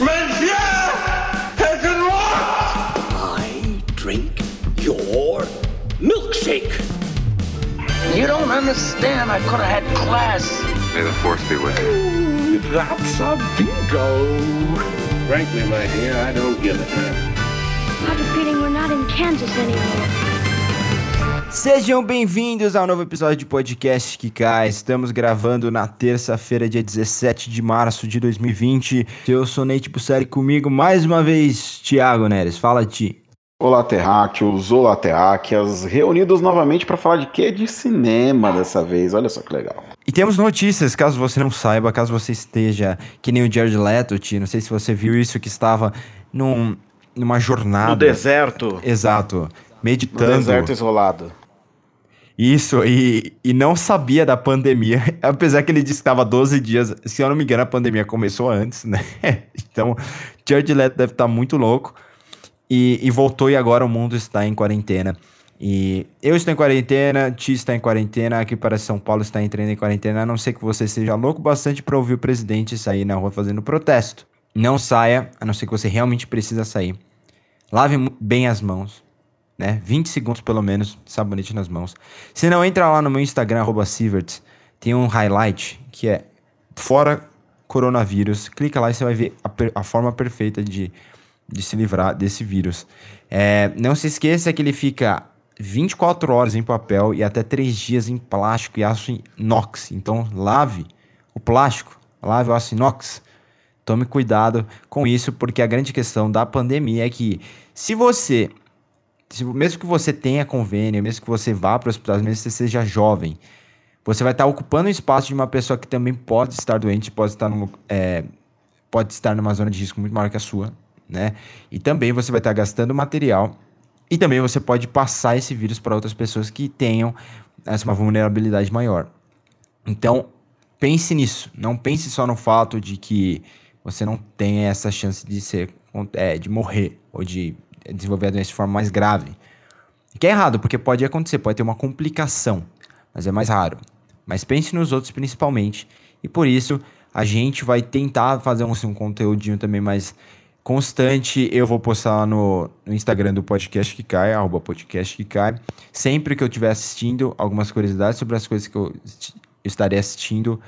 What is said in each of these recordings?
Monsieur has been lost! I drink your milkshake. You don't understand. I could have had class. May the force be with you. That's a bingo! Frankly, my dear, I don't give a damn. I have a we're not in Kansas anymore. Sejam bem-vindos ao novo episódio de podcast que cai. Estamos gravando na terça-feira, dia 17 de março de 2020. Eu sou Nate Bussari comigo mais uma vez, Thiago Neres. Fala, Ti. Olá, terráqueos, olá, terráqueas, reunidos novamente para falar de quê? De cinema dessa vez, olha só que legal. E temos notícias, caso você não saiba, caso você esteja que nem o Jared Leto, Ti, não sei se você viu isso, que estava num, numa jornada... No deserto. Exato, meditando... No deserto isolado. Isso, e, e não sabia da pandemia, apesar que ele disse que estava 12 dias, se eu não me engano a pandemia começou antes, né? Então, Jared Leto deve estar muito louco, e, e voltou e agora o mundo está em quarentena. E eu estou em quarentena, Ti está em quarentena, aqui para São Paulo está entrando em quarentena, a não ser que você seja louco bastante para ouvir o presidente sair na rua fazendo protesto. Não saia, a não ser que você realmente precisa sair. Lave bem as mãos, né? 20 segundos pelo menos, sabonete nas mãos. Se não, entra lá no meu Instagram, Sieverts, tem um highlight que é fora coronavírus. Clica lá e você vai ver a, a forma perfeita de, de se livrar desse vírus. É, não se esqueça que ele fica 24 horas em papel e até 3 dias em plástico e aço inox. Então lave o plástico, lave o aço inox. Tome cuidado com isso, porque a grande questão da pandemia é que se você mesmo que você tenha convênio, mesmo que você vá para o hospital, mesmo que você seja jovem, você vai estar ocupando o espaço de uma pessoa que também pode estar doente, pode estar, no, é, pode estar numa zona de risco muito maior que a sua, né? E também você vai estar gastando material e também você pode passar esse vírus para outras pessoas que tenham essa uma vulnerabilidade maior. Então, pense nisso. Não pense só no fato de que você não tem essa chance de ser é, de morrer ou de desenvolver a doença de forma mais grave. Que é errado, porque pode acontecer, pode ter uma complicação, mas é mais raro. Mas pense nos outros principalmente. E por isso, a gente vai tentar fazer um, assim, um conteúdinho também mais constante. Eu vou postar no, no, Instagram do Podcast que cai, arroba podcast que cai. Sempre que eu estiver assistindo algumas curiosidades sobre as coisas que eu estarei assistindo.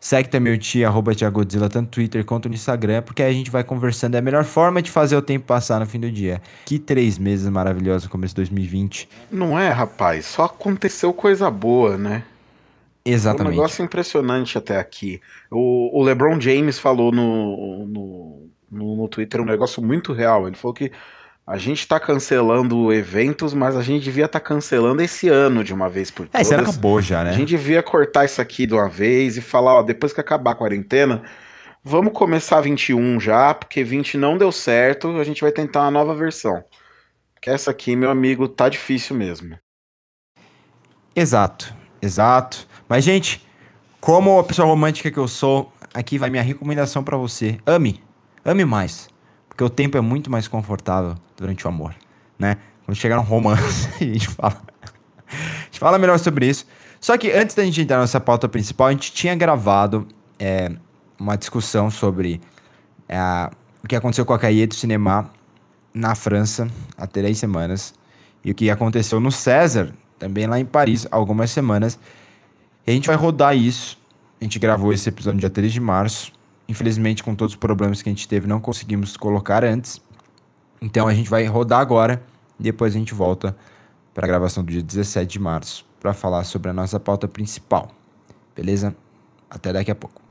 Segue também o tia, arroba Godzilla, tanto no Twitter quanto no Instagram, porque aí a gente vai conversando. É a melhor forma de fazer o tempo passar no fim do dia. Que três meses maravilhosos no começo de 2020. Não é, rapaz? Só aconteceu coisa boa, né? Exatamente. Um negócio impressionante até aqui. O, o LeBron James falou no, no, no, no Twitter um negócio muito real. Ele falou que a gente tá cancelando eventos, mas a gente devia estar tá cancelando esse ano de uma vez por todas. É, isso acabou já, né? A gente devia cortar isso aqui de uma vez e falar, ó, depois que acabar a quarentena, vamos começar 21 já, porque 20 não deu certo, a gente vai tentar uma nova versão. Que essa aqui, meu amigo, tá difícil mesmo. Exato, exato. Mas, gente, como a pessoa romântica que eu sou, aqui vai minha recomendação para você. Ame, ame mais. Porque o tempo é muito mais confortável durante o amor, né? Quando chegar no romance, a gente fala. a gente fala melhor sobre isso. Só que antes da gente entrar nessa pauta principal, a gente tinha gravado é, uma discussão sobre é, o que aconteceu com a Cahiers do Cinema na França há três semanas e o que aconteceu no César, também lá em Paris, algumas semanas. E a gente vai rodar isso. A gente gravou esse episódio dia 3 de março. Infelizmente, com todos os problemas que a gente teve, não conseguimos colocar antes. Então a gente vai rodar agora depois a gente volta para a gravação do dia 17 de março para falar sobre a nossa pauta principal. Beleza? Até daqui a pouco.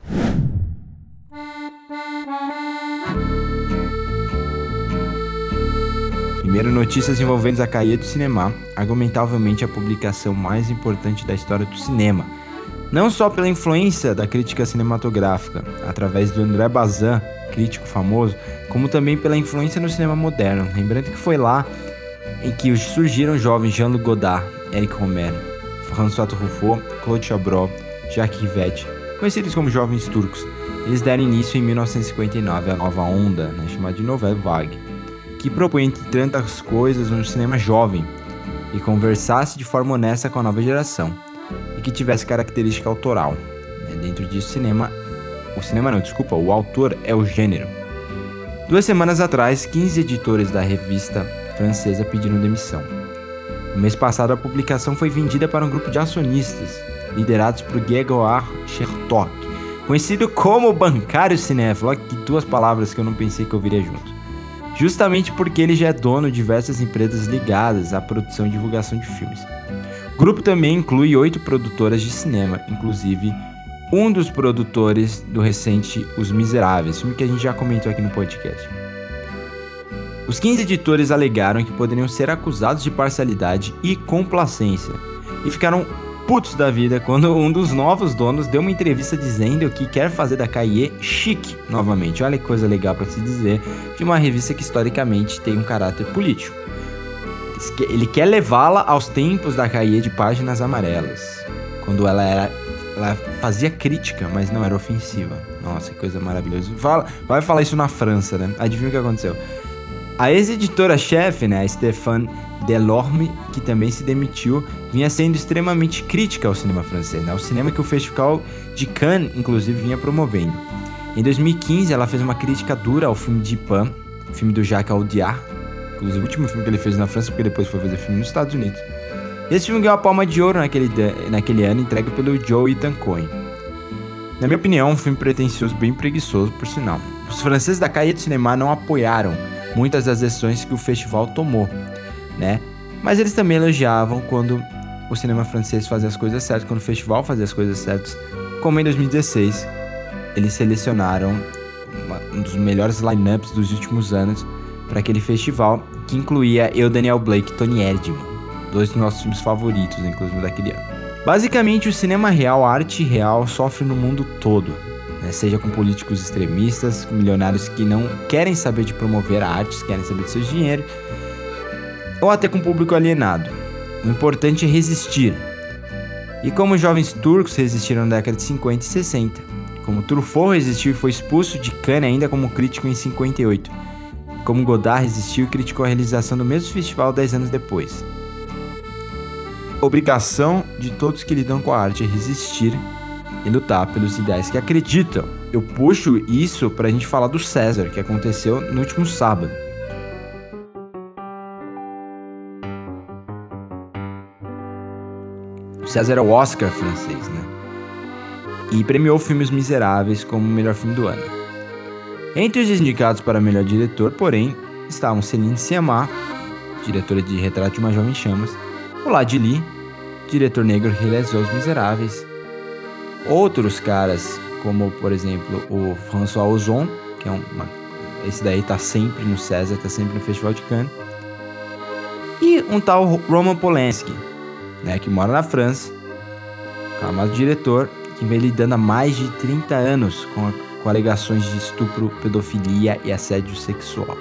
Primeiro, notícias envolvendo a Caia do Cinema, argumentavelmente a publicação mais importante da história do cinema não só pela influência da crítica cinematográfica, através do André Bazin, crítico famoso, como também pela influência no cinema moderno. Lembrando que foi lá em que surgiram jovens Jean-Luc Godard, Eric Romer, François Truffaut, Claude Chabrol, Jacques Rivette, conhecidos como jovens turcos. Eles deram início em 1959 à nova onda, né, chamada de Nouvelle Vague, que propõe, entre tantas coisas, um cinema jovem e conversasse de forma honesta com a nova geração e que tivesse característica autoral. Né? Dentro disso, cinema. O cinema não, desculpa, o autor é o gênero. Duas semanas atrás, 15 editores da revista francesa pediram demissão. No mês passado, a publicação foi vendida para um grupo de acionistas, liderados por Grégoire Chertok, conhecido como bancário cinéfilo, que duas palavras que eu não pensei que eu viria junto. Justamente porque ele já é dono de diversas empresas ligadas à produção e divulgação de filmes. O grupo também inclui oito produtoras de cinema, inclusive um dos produtores do recente Os Miseráveis, filme que a gente já comentou aqui no podcast. Os 15 editores alegaram que poderiam ser acusados de parcialidade e complacência e ficaram putos da vida quando um dos novos donos deu uma entrevista dizendo que quer fazer da Cahiers chique novamente. Olha que coisa legal para se dizer de uma revista que historicamente tem um caráter político. Ele quer levá-la aos tempos da Cahiers de páginas amarelas, quando ela era ela fazia crítica, mas não era ofensiva. Nossa, que coisa maravilhosa. Fala, vai falar isso na França, né? Adivinha o que aconteceu? A ex-editora-chefe, né, Stéphane Delorme, que também se demitiu, vinha sendo extremamente crítica ao cinema francês, né, o cinema que o Festival de Cannes, inclusive, vinha promovendo. Em 2015, ela fez uma crítica dura ao filme de Pan, filme do Jacques Audiard, inclusive o último filme que ele fez na França, porque depois foi fazer filme nos Estados Unidos. Esse filme ganhou a palma de ouro naquele, naquele ano, entregue pelo Joe Ethan Cohen. Na minha opinião, um filme pretencioso, bem preguiçoso, por sinal. Os franceses da Cahiers do Cinema não apoiaram muitas das decisões que o festival tomou, né? Mas eles também elogiavam quando o cinema francês fazia as coisas certas, quando o festival fazia as coisas certas, como em 2016 eles selecionaram uma, um dos melhores lineups dos últimos anos para aquele festival, que incluía eu, Daniel Blake e Tony Erdmann, dois dos nossos filmes favoritos, inclusive daquele ano. Basicamente, o cinema real, a arte real, sofre no mundo todo, né? seja com políticos extremistas, com milionários que não querem saber de promover a arte, querem saber de seus dinheiro, ou até com público alienado. O importante é resistir. E como jovens turcos resistiram na década de 50 e 60, como Truffaut resistiu e foi expulso de Cannes ainda como crítico em 58, como Godard resistiu e criticou a realização do mesmo festival 10 anos depois. obrigação de todos que lidam com a arte é resistir e lutar pelos ideais que acreditam. Eu puxo isso para a gente falar do César, que aconteceu no último sábado. O César é o Oscar francês, né? E premiou filmes miseráveis como o melhor filme do ano. Entre os indicados para melhor diretor, porém, estavam Céline Sciamma, diretora de Retrato de uma Jovem Chamas, o Lad Lee, diretor negro que realizou Os Miseráveis, outros caras, como por exemplo o François Ozon, que é uma, esse daí tá sempre no César, tá sempre no Festival de Cannes, e um tal Roman Polanski, né, que mora na França, amado diretor, que vem lidando há mais de 30 anos com, a, com alegações de estupro, pedofilia e assédio sexual.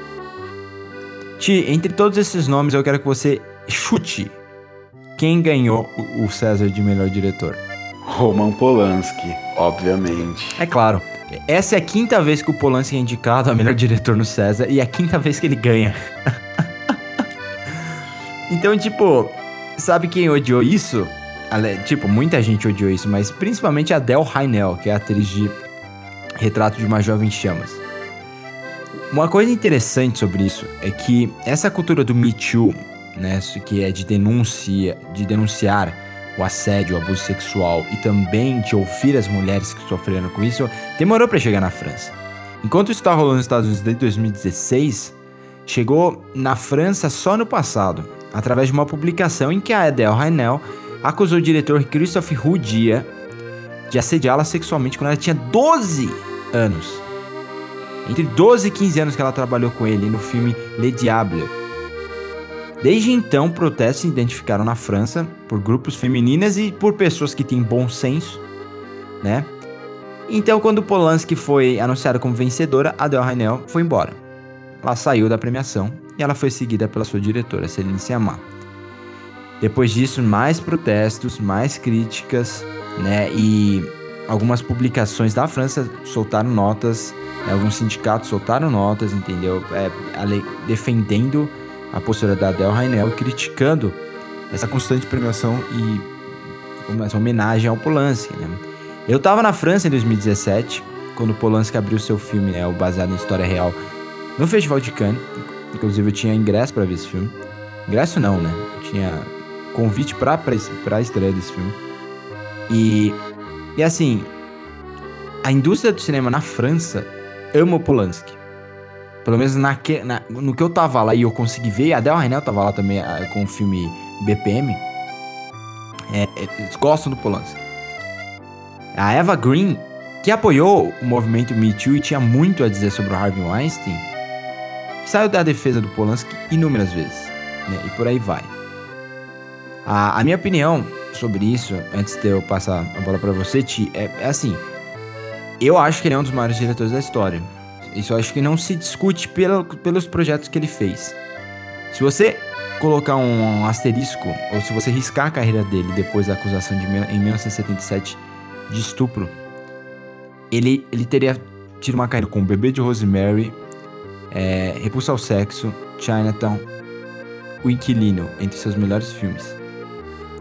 Ti, entre todos esses nomes, eu quero que você chute quem ganhou o César de melhor diretor. Roman Polanski, obviamente. É claro. Essa é a quinta vez que o Polanski é indicado a melhor diretor no César e é a quinta vez que ele ganha. então, tipo, sabe quem odiou isso? Tipo, muita gente odiou isso, mas principalmente a Adele Haenel, que é a atriz de Retrato de uma Jovem Chamas. Uma coisa interessante sobre isso é que essa cultura do Me Too, né, que é de denúncia, de denunciar o assédio, o abuso sexual e também de ouvir as mulheres que sofreram com isso, demorou para chegar na França. Enquanto isso está rolando nos Estados Unidos desde 2016, chegou na França só no passado, através de uma publicação em que a Adele Haenel acusou o diretor Christophe Roudia de assediá-la sexualmente quando ela tinha 12 anos. Entre 12 e 15 anos que ela trabalhou com ele no filme Le Diable. Desde então, protestos se identificaram na França por grupos femininas e por pessoas que têm bom senso, né? Então, quando Polanski foi anunciada como vencedora, Adele Haenel foi embora. Ela saiu da premiação e ela foi seguida pela sua diretora, Celine Sciamma. Depois disso, mais protestos, mais críticas, né? E algumas publicações da França soltaram notas, né? alguns sindicatos soltaram notas, entendeu? É, defendendo a postura da Adele Rainel, criticando essa constante premiação e essa homenagem ao Polanski, né? Eu estava na França em 2017, quando o Polanski abriu seu filme, né, o baseado em história real, no Festival de Cannes. Inclusive eu tinha ingresso para ver esse filme. Ingresso não, né? Eu tinha convite pra, pra, pra estreia desse filme. E, e assim, a indústria do cinema na França ama o Polanski. Pelo menos naque, na, no que eu tava lá e eu consegui ver, a Del Rainel tava lá também a, com o filme BPM. É, é, eles gostam do Polanski. A Eva Green, que apoiou o movimento Me Too e tinha muito a dizer sobre o Harvey Weinstein, saiu da defesa do Polanski inúmeras vezes. Né, e por aí vai. A, a, minha opinião sobre isso, antes de eu passar a bola para você, Ti, é, é assim. Eu acho que ele é um dos maiores diretores da história. Isso acho que não se discute pelo, pelos projetos que ele fez. Se você colocar um asterisco, ou se você riscar a carreira dele depois da acusação de, em 1977 de estupro, ele, ele teria tido uma carreira com o Bebê de Rosemary, é, Repulsa ao Sexo, Chinatown, O Inquilino, entre seus melhores filmes.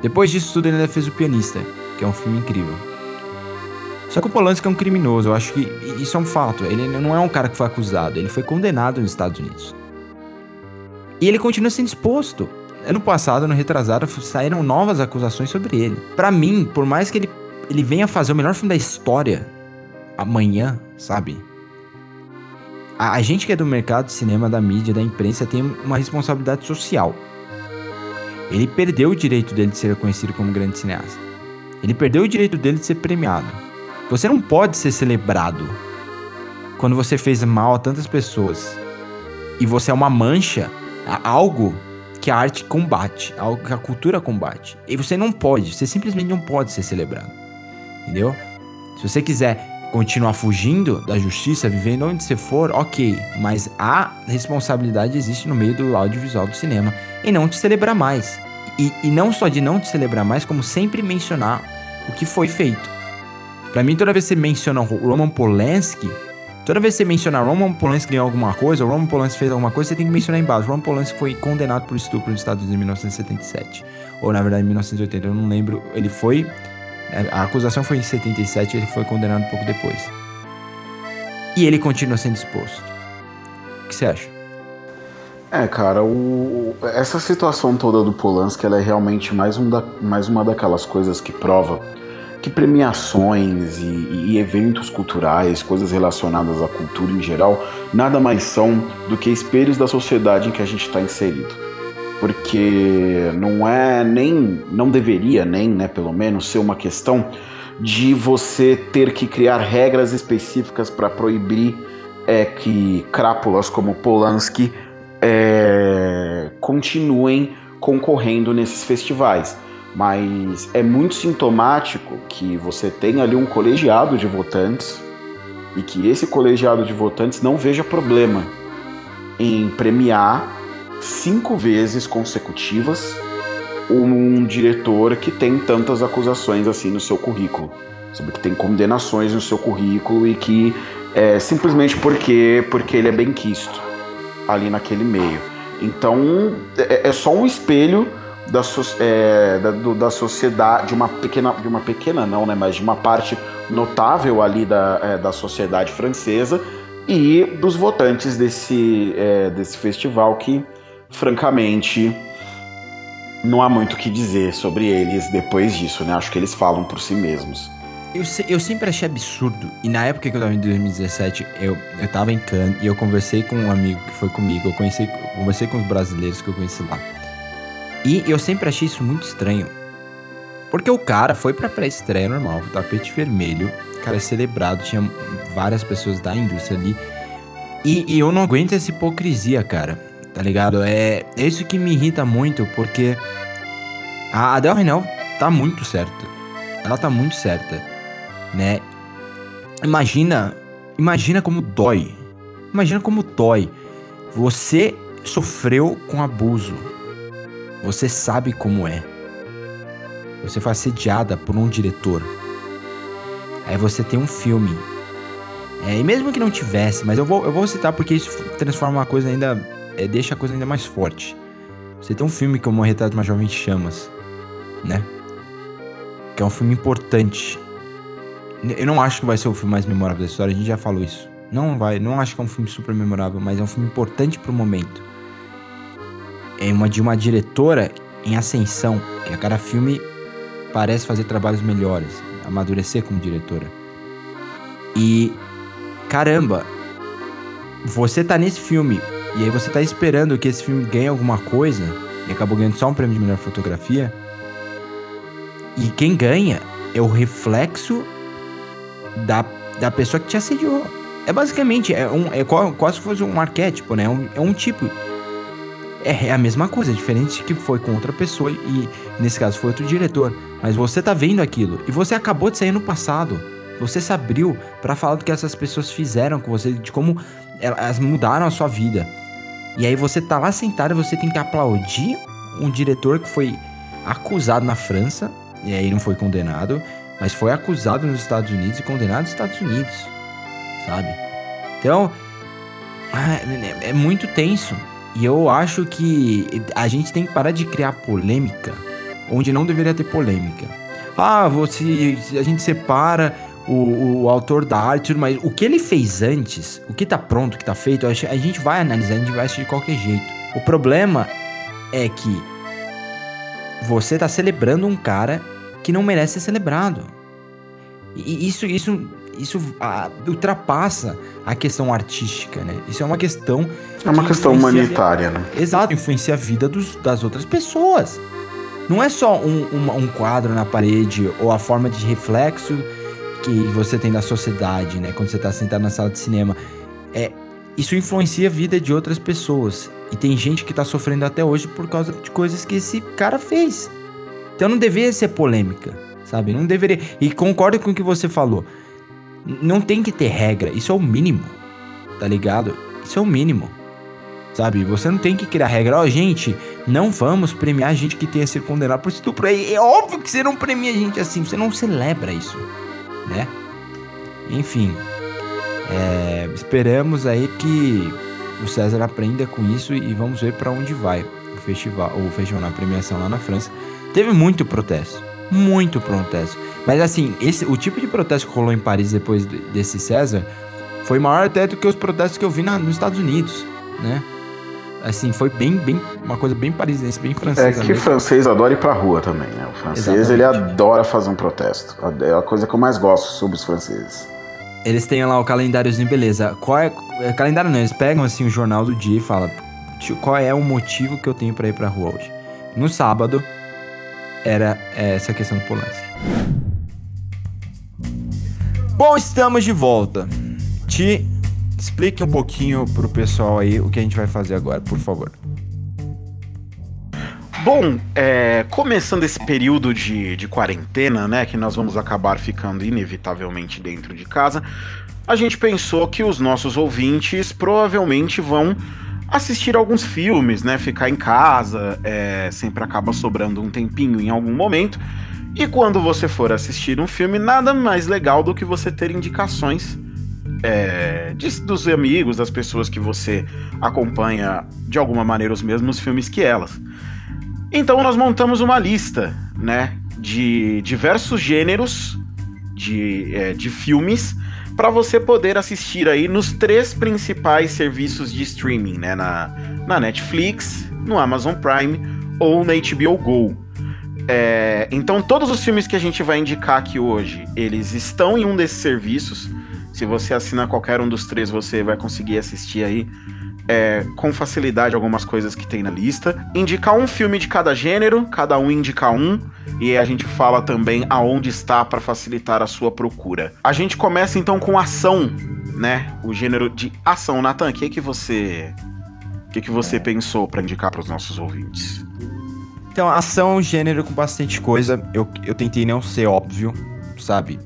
Depois disso tudo, ele ainda fez O Pianista, que é um filme incrível. Só que o Polanski é um criminoso, eu acho que isso é um fato. Ele não é um cara que foi acusado, ele foi condenado nos Estados Unidos. E ele continua sendo exposto. Ano passado, no retrasado, saíram novas acusações sobre ele. Para mim, por mais que ele, ele venha fazer o melhor filme da história amanhã, sabe? A, a gente que é do mercado de cinema, da mídia, da imprensa, tem uma responsabilidade social. Ele perdeu o direito dele de ser reconhecido como grande cineasta. Ele perdeu o direito dele de ser premiado. Você não pode ser celebrado quando você fez mal a tantas pessoas e você é uma mancha, algo que a arte combate, algo que a cultura combate. E você não pode, você simplesmente não pode ser celebrado. Entendeu? Se você quiser continuar fugindo da justiça, vivendo onde você for, ok, mas a responsabilidade existe no meio do audiovisual do cinema em não te celebrar mais. E, e não só de não te celebrar mais, como sempre mencionar o que foi feito. Pra mim, toda vez que você menciona Roman Polanski, toda vez que você menciona Roman Polanski em alguma coisa, ou Roman Polanski fez alguma coisa, você tem que mencionar embaixo. Roman Polanski foi condenado por estupro nos Estados Unidos em 1977. Ou, na verdade, em 1980, eu não lembro. Ele foi... A acusação foi em 77 e ele foi condenado um pouco depois. E ele continua sendo exposto. O que você acha? É, cara, o, essa situação toda do Polanski ela é realmente mais, um da, mais uma daquelas coisas que prova que premiações e, e, eventos culturais, coisas relacionadas à cultura em geral, nada mais são do que espelhos da sociedade em que a gente está inserido. Porque não é nem, não deveria nem, né, pelo menos, ser uma questão de você ter que criar regras específicas para proibir é, que crápulas como Polanski é, continuem concorrendo nesses festivais. Mas é muito sintomático que você tem ali um colegiado de votantes e que esse colegiado de votantes não veja problema em premiar cinco vezes consecutivas um diretor que tem tantas acusações assim no seu currículo, sabe que tem condenações no seu currículo e que é simplesmente porque porque ele é bem quisto ali naquele meio. Então é, é só um espelho da, é, da, do, da sociedade, de uma pequena, de uma pequena não, né, mas de uma parte notável ali da, é, da sociedade francesa e dos votantes desse, é, desse festival que, francamente, não há muito o que dizer sobre eles depois disso, né? Acho que eles falam por si mesmos. Eu, eu sempre achei absurdo, e na época que eu tava em 2017, eu, eu tava em Cannes e eu conversei com um amigo que foi comigo, eu conheci, conversei com os brasileiros que eu conheci lá. E eu sempre achei isso muito estranho. Porque o cara foi pra pré-estreia normal, tapete vermelho, o cara é celebrado, tinha várias pessoas da indústria ali. E, e, eu não aguento essa hipocrisia, cara. Tá ligado? É, é isso que me irrita muito, porque a Adele Renal tá muito certa. Ela tá muito certa, né? Imagina, imagina como dói. Imagina como dói. Você sofreu com abuso você sabe como é. Você foi assediada por um diretor. Aí você tem um filme. É, e mesmo que não tivesse, mas eu vou, eu vou citar porque isso transforma uma coisa ainda. É, deixa a coisa ainda mais forte. Você tem um filme como O Retrato de uma Jovem Chamas, né? Que é um filme importante. Eu não acho que vai ser o filme mais memorável da história, a gente já falou isso Não vai, não acho que é um filme super memorável, mas é um filme importante pro momento. É uma de uma diretora em ascensão, que a cada filme parece fazer trabalhos melhores, amadurecer como diretora. E caramba, você tá nesse filme e aí você tá esperando que esse filme ganhe alguma coisa e acabou ganhando só um prêmio de melhor fotografia. E quem ganha é o reflexo da, da pessoa que te assediou. É basicamente, é, um, é quase se fosse um arquétipo, né? É um, é um tipo. É, é a mesma coisa, diferente que foi com outra pessoa e nesse caso foi outro diretor. Mas você tá vendo aquilo e você acabou de sair no passado. Você se abriu para falar do que essas pessoas fizeram com você, de como elas mudaram a sua vida. E aí você tá lá sentado e você tem que aplaudir um diretor que foi acusado na França, e aí não foi condenado, mas foi acusado nos Estados Unidos e condenado nos Estados Unidos, sabe? Então, ah, é, é muito tenso. E eu acho que a gente tem que parar de criar polêmica onde não deveria ter polêmica. Ah, você, a gente separa o, o autor da arte, mas o que ele fez antes, o que tá pronto, o que tá feito, a gente vai analisar, a gente vai assistir de qualquer jeito. O problema é que você tá celebrando um cara que não merece ser celebrado. E isso, isso, isso ah, ultrapassa a questão artística, né? Isso é uma questão. É uma que questão humanitária, né? Exato, influencia a vida dos, das outras pessoas. Não é só um, um, um quadro na parede ou a forma de reflexo que você tem da sociedade, né? Quando você tá sentado na sala de cinema. É, isso influencia a vida de outras pessoas. E tem gente que tá sofrendo até hoje por causa de coisas que esse cara fez. Então não deveria ser polêmica, sabe? Não deveria. E concordo com o que você falou. Não tem que ter regra. Isso é o mínimo. Tá ligado? Isso é o mínimo. Sabe? Você não tem que criar regra. Ó, oh, gente, não vamos premiar gente que tenha sido condenado por estupro. É, é óbvio que você não premia gente assim. Você não celebra isso, né? Enfim. É, esperamos aí que o César aprenda com isso e vamos ver para onde vai o festival, o festival na premiação lá na França. Teve muito protesto, muito protesto. Mas assim, esse, o tipo de protesto que rolou em Paris depois desse César foi maior até do que os protestos que eu vi na, nos Estados Unidos, né? Assim, foi bem, bem, uma coisa bem parisiense, bem francesa. É que mesmo. francês adora ir pra rua também, né? O francês, Exatamente. ele adora fazer um protesto. É a coisa que eu mais gosto sobre os franceses. Eles têm lá o calendáriozinho, beleza. Qual é, é calendário não, eles pegam assim o jornal do dia e falam qual é o motivo que eu tenho para ir pra rua hoje. No sábado, era essa questão do Polanski. Bom, estamos de volta. Ti Explique um pouquinho pro pessoal aí o que a gente vai fazer agora, por favor. Bom, é, começando esse período de, de quarentena, né, que nós vamos acabar ficando inevitavelmente dentro de casa, a gente pensou que os nossos ouvintes provavelmente vão assistir alguns filmes, né, ficar em casa, é, sempre acaba sobrando um tempinho em algum momento. E quando você for assistir um filme, nada mais legal do que você ter indicações é, de, dos amigos, das pessoas que você acompanha de alguma maneira os mesmos filmes que elas. Então nós montamos uma lista, né, de diversos gêneros de, é, de filmes para você poder assistir aí nos três principais serviços de streaming, né, na, na Netflix, no Amazon Prime ou na HBO Go. É, então todos os filmes que a gente vai indicar aqui hoje, eles estão em um desses serviços. Se você assinar qualquer um dos três, você vai conseguir assistir aí é, com facilidade algumas coisas que tem na lista. Indicar um filme de cada gênero, cada um indica um, e a gente fala também aonde está para facilitar a sua procura. A gente começa então com ação, né? O gênero de ação. Nathan, o que, que você. O que, que você pensou para indicar para os nossos ouvintes? Então, ação é um gênero com bastante coisa. Eu, eu tentei não ser óbvio, sabe?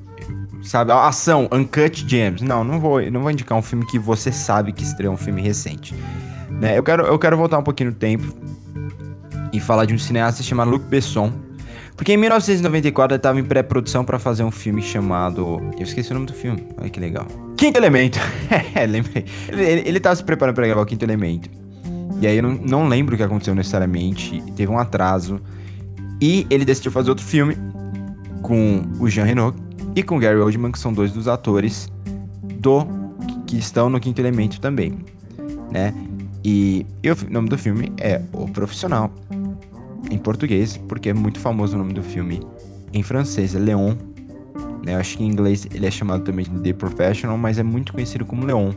Sabe? Ação, Uncut Gems. Não, não vou, não vou indicar um filme que você sabe que estreou um filme recente. Né? Eu, quero, eu quero voltar um pouquinho no tempo e falar de um cineasta chamado Luc Besson. Porque em 1994 ele estava em pré-produção para fazer um filme chamado. Eu esqueci o nome do filme. Olha que legal. Quinto Elemento. é, lembrei. Ele, ele, ele tava se preparando para gravar o Quinto Elemento. E aí eu não, não lembro o que aconteceu necessariamente. Teve um atraso. E ele decidiu fazer outro filme com o Jean Reno, e com Gary Oldman, que são dois dos atores do que estão no Quinto Elemento também, né? E, e o nome do filme é O Profissional, em português, porque é muito famoso o nome do filme em francês, é Leon. Né? Eu acho que em inglês ele é chamado também de The Professional, mas é muito conhecido como Leon.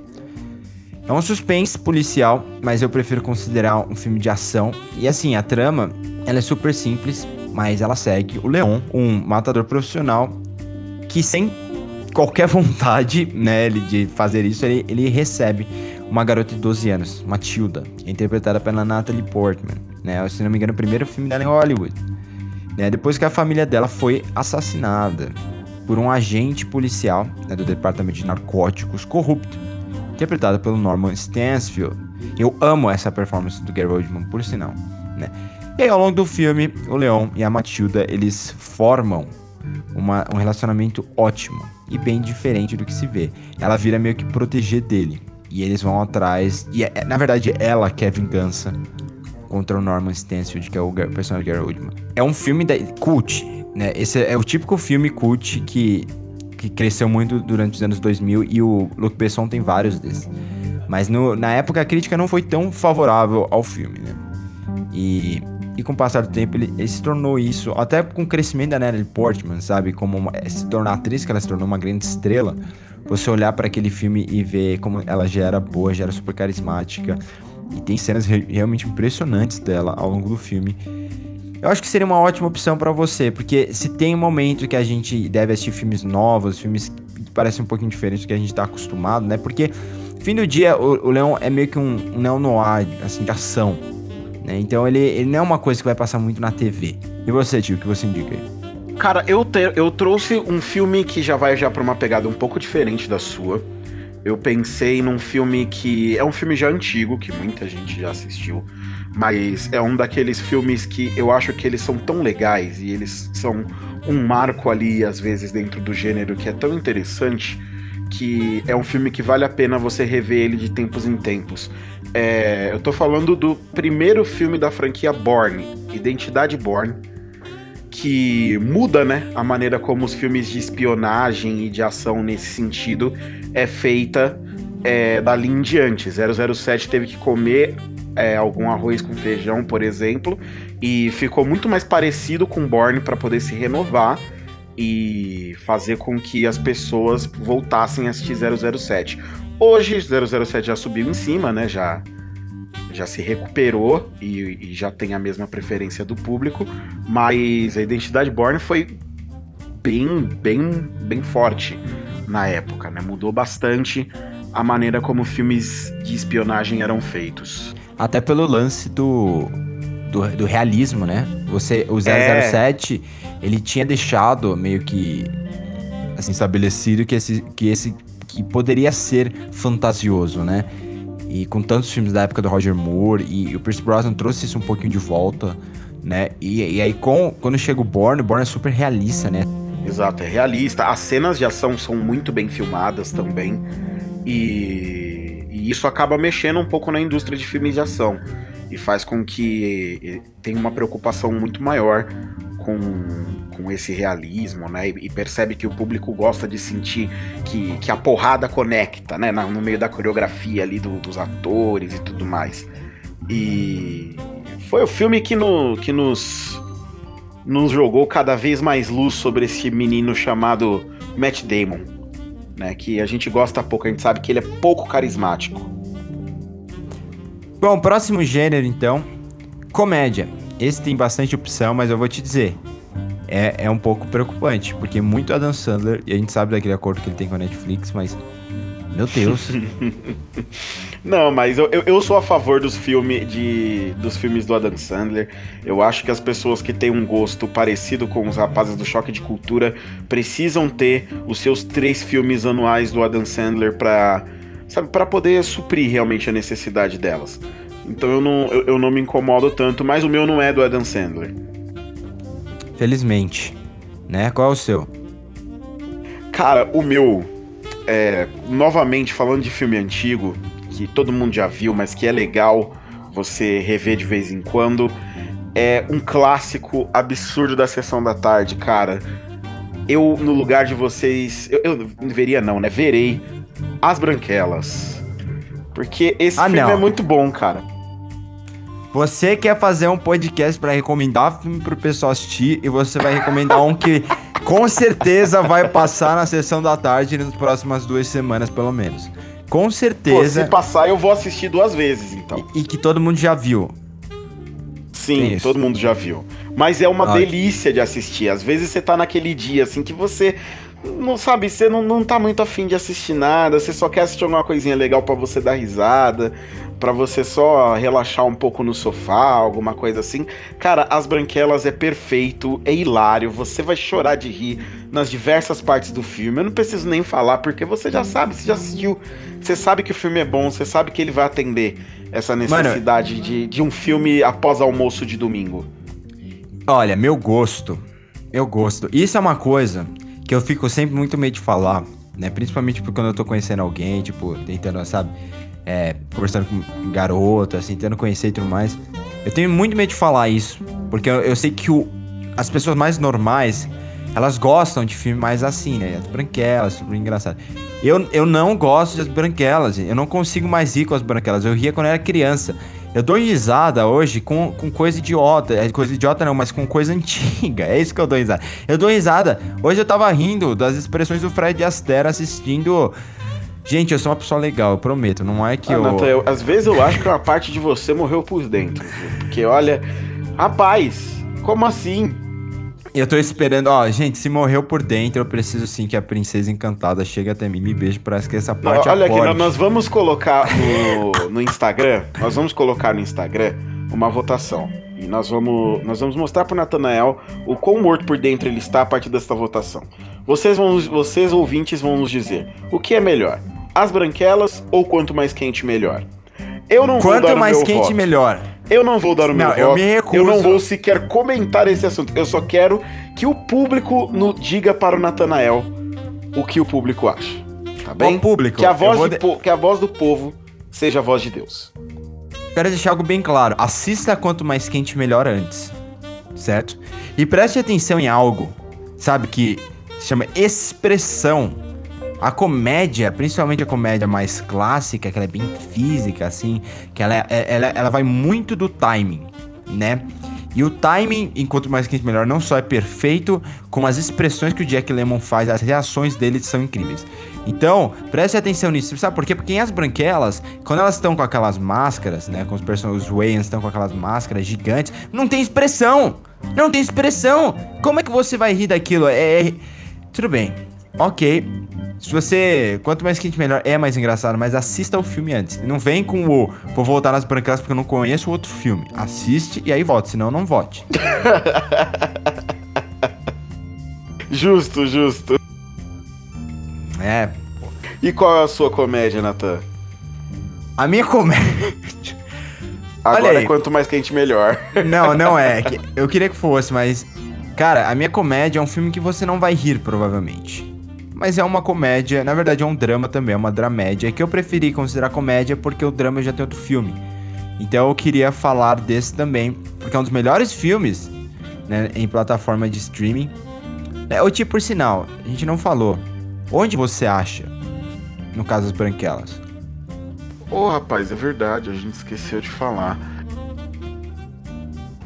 É um suspense policial, mas eu prefiro considerar um filme de ação. E assim, a trama, ela é super simples, mas ela segue o Leon, um matador profissional que sem qualquer vontade, né, de fazer isso, ele, ele recebe uma garota de 12 anos, Matilda, interpretada pela Natalie Portman, né? Se não me engano, o primeiro filme dela em Hollywood. Né? Depois que a família dela foi assassinada por um agente policial né, do Departamento de Narcóticos corrupto, interpretada pelo Norman Stansfield. Eu amo essa performance do Gary Oldman, por sinal, né? E aí, ao longo do filme, o Leon e a Matilda, eles formam uma, um relacionamento ótimo e bem diferente do que se vê. Ela vira meio que proteger dele, e eles vão atrás. E é, na verdade, ela quer vingança contra o Norman Stansfield, que é o personagem Gary Oldman. É um filme da cult, né? Esse é o típico filme cult que, que cresceu muito durante os anos 2000 e o Luc Besson tem vários desses. Mas no, na época a crítica não foi tão favorável ao filme, né? E, e com o passar do tempo ele, ele se tornou isso, até com o crescimento da Natalie Portman, sabe? Como uma, se tornar atriz, que ela se tornou uma grande estrela você olhar para aquele filme e ver como ela já era boa, já era super carismática. E tem cenas re realmente impressionantes dela ao longo do filme. Eu acho que seria uma ótima opção para você, porque se tem um momento que a gente deve assistir filmes novos, filmes que parecem um pouquinho diferentes do que a gente tá acostumado, né? Porque, fim do dia, o, o Leão é meio que um, um neo-noir, assim, de ação. Né? Então ele, ele não é uma coisa que vai passar muito na TV. E você, tio, o que você indica aí? Cara, eu, te, eu trouxe um filme que já vai já pra uma pegada um pouco diferente da sua. Eu pensei num filme que é um filme já antigo, que muita gente já assistiu, mas é um daqueles filmes que eu acho que eles são tão legais e eles são um marco ali, às vezes, dentro do gênero que é tão interessante que é um filme que vale a pena você rever ele de tempos em tempos. É, eu tô falando do primeiro filme da franquia Born, Identidade Born que muda, né, a maneira como os filmes de espionagem e de ação nesse sentido é feita é, dali em diante. 007 teve que comer é, algum arroz com feijão, por exemplo, e ficou muito mais parecido com Bourne para poder se renovar e fazer com que as pessoas voltassem a assistir 007. Hoje 007 já subiu em cima, né? Já já se recuperou e, e, já tem a mesma preferência do público, mas a identidade Born foi bem, bem, bem forte na época, né? Mudou bastante a maneira como filmes de espionagem eram feitos. Até pelo lance do, do, do realismo, né? Você, o 007, é. ele tinha deixado meio que assim, estabelecido que esse, que esse que poderia ser fantasioso, né? E com tantos filmes da época do Roger Moore, e, e o Pierce Brosnan trouxe isso um pouquinho de volta, né? E, e aí, com, quando chega o Bourne, o Bourne é super realista, né? Exato, é realista. As cenas de ação são muito bem filmadas também. E, e isso acaba mexendo um pouco na indústria de filmes de ação. E faz com que tenha uma preocupação muito maior com, com esse realismo, né? E, e, percebe que o público gosta de sentir que, que a porrada conecta, né? no meio da coreografia ali do, dos atores e tudo mais. E foi o filme que, no, que nos, nos jogou cada vez mais luz sobre esse menino chamado Matt Damon, né? Que a gente gosta pouco, a gente sabe que ele é pouco carismático. Bom, próximo gênero então, comédia. Esse tem bastante opção, mas eu vou te dizer. É, é um pouco preocupante, porque muito Adam Sandler, e a gente sabe daquele acordo que ele tem com a Netflix, mas. Meu Deus. Não, mas eu, eu, sou a favor dos, filme de, dos filmes do Adam Sandler. Eu acho que as pessoas que têm um gosto parecido com os rapazes do Choque de Cultura precisam ter os seus três filmes anuais do Adam Sandler para sabe, para poder suprir realmente a necessidade delas. Então eu não, eu, eu não me incomodo tanto, mas o meu não é do Adam Sandler. Felizmente. Né? Qual é o seu? Cara, o meu. É, novamente, falando de filme antigo, que todo mundo já viu, mas que é legal você rever de vez em quando. É um clássico absurdo da sessão da tarde, cara. Eu, no lugar de vocês. Eu, eu veria não, né? Verei As Branquelas. Porque esse Ah, filme não. é muito bom, cara. Você quer fazer um podcast pra recomendar filme pro pessoal assistir e você vai recomendar um que com certeza vai passar na sessão da tarde nas próximas duas semanas, pelo menos. Com Pô, se certeza. passar, eu vou assistir duas vezes, então. e que todo mundo já viu. Sim, Isso. todo mundo já viu. Mas é uma Ai. delícia de assistir. Às vezes você tá naquele dia, assim, que você. Não sabe, você não, não tá muito afim de assistir nada, você só quer assistir alguma coisinha legal pra você dar risada, pra você só relaxar um pouco no sofá, alguma coisa assim. Cara, As Branquelas é perfeito, é hilário, você vai chorar de rir nas diversas partes do filme. Eu não preciso nem falar, porque você já sabe, você já assistiu. Você sabe que o filme é bom, você sabe que ele vai atender essa necessidade de, de um filme após almoço de domingo. Olha, meu gosto. Meu gosto. Isso é uma coisa que eu fico sempre muito meio de falar, né? Principalmente porque quando eu tô conhecendo alguém, tipo, tentando, sabe, é, conversando com garota, assim, tentando conhecer e tudo mais. Eu tenho muito medo de falar isso, porque eu, eu sei que o, as pessoas mais normais, elas gostam de filme mais assim, né? As branquelas, super engraçado. Eu, eu não gosto das branquelas, eu não consigo mais rir com as branquelas. Eu ria quando era criança. Eu dou risada hoje com, com coisa idiota. É coisa idiota não, mas com coisa antiga. É isso que eu dou risada. Eu dou risada. Hoje eu tava rindo das expressões do Fred Astaire assistindo. Gente, eu sou uma pessoa legal, eu prometo. Não é que Ah, eu. Eu- às vezes eu acho que uma parte de você morreu por dentro. Porque olha, rapaz, como assim? Eu tô esperando. Ó, gente, se morreu por dentro, eu preciso sim que a princesa encantada chegue até mim e me beije. Parece que essa parte olha aqui, nós- nós vamos colocar no, no Instagram, nós vamos colocar no Instagram uma votação. E nós vamos, nós vamos mostrar pro Natanael o quão morto por dentro ele está a partir dessa votação. Vocês, vão, vocês ouvintes vão nos dizer o que é melhor, as branquelas ou quanto mais quente melhor. Eu não Quanto mais quente, voto. melhor. Eu não vou dar o meu Não, eu voto. me recuso. Eu não vou sequer comentar esse assunto. Eu só quero que o público no, diga para o Natanael o que o público acha. Tá bem? público, que a eu voz, de- po- que a voz do povo seja a voz de Deus. Quero deixar algo bem claro. Assista quanto mais quente, melhor antes. Certo? E preste atenção em algo, sabe, que se chama expressão. A comédia, principalmente a comédia mais clássica, que ela é bem física, assim, que ela, é- ela, ela vai muito do timing, né? E o timing, enquanto mais quente melhor, não só é perfeito, como as expressões que o Jack Lemmon faz, as reações dele são incríveis. Então, preste atenção nisso. Sabe por quê? Porque as branquelas, quando elas estão com aquelas máscaras, né? Com os personagens, Wayans estão com aquelas máscaras gigantes, não tem expressão! Não tem expressão! Como é que você vai rir daquilo? É. é- Tudo bem. Ok. Se você. Quanto mais quente, melhor. É mais engraçado, mas assista o filme antes. Não vem com o. Vou voltar nas branquelas porque eu não conheço o outro filme. Assiste e aí vote, senão não vote. Justo, justo. É. E qual é a sua comédia, Natan? A minha comédia. Olha Agora quanto mais quente, melhor. Não, não é. Eu queria que fosse, mas. Cara, a minha comédia é um filme que você não vai rir, provavelmente. Mas é uma comédia, na verdade é um drama também, é uma dramédia, que eu preferi considerar comédia porque o drama já tem outro filme. Então eu queria falar desse também, porque é um dos melhores filmes, né, em plataforma de streaming. É, o tipo, por sinal, a gente não falou. Onde você acha, no caso das branquelas? Ô, rapaz, é verdade, a gente esqueceu de falar.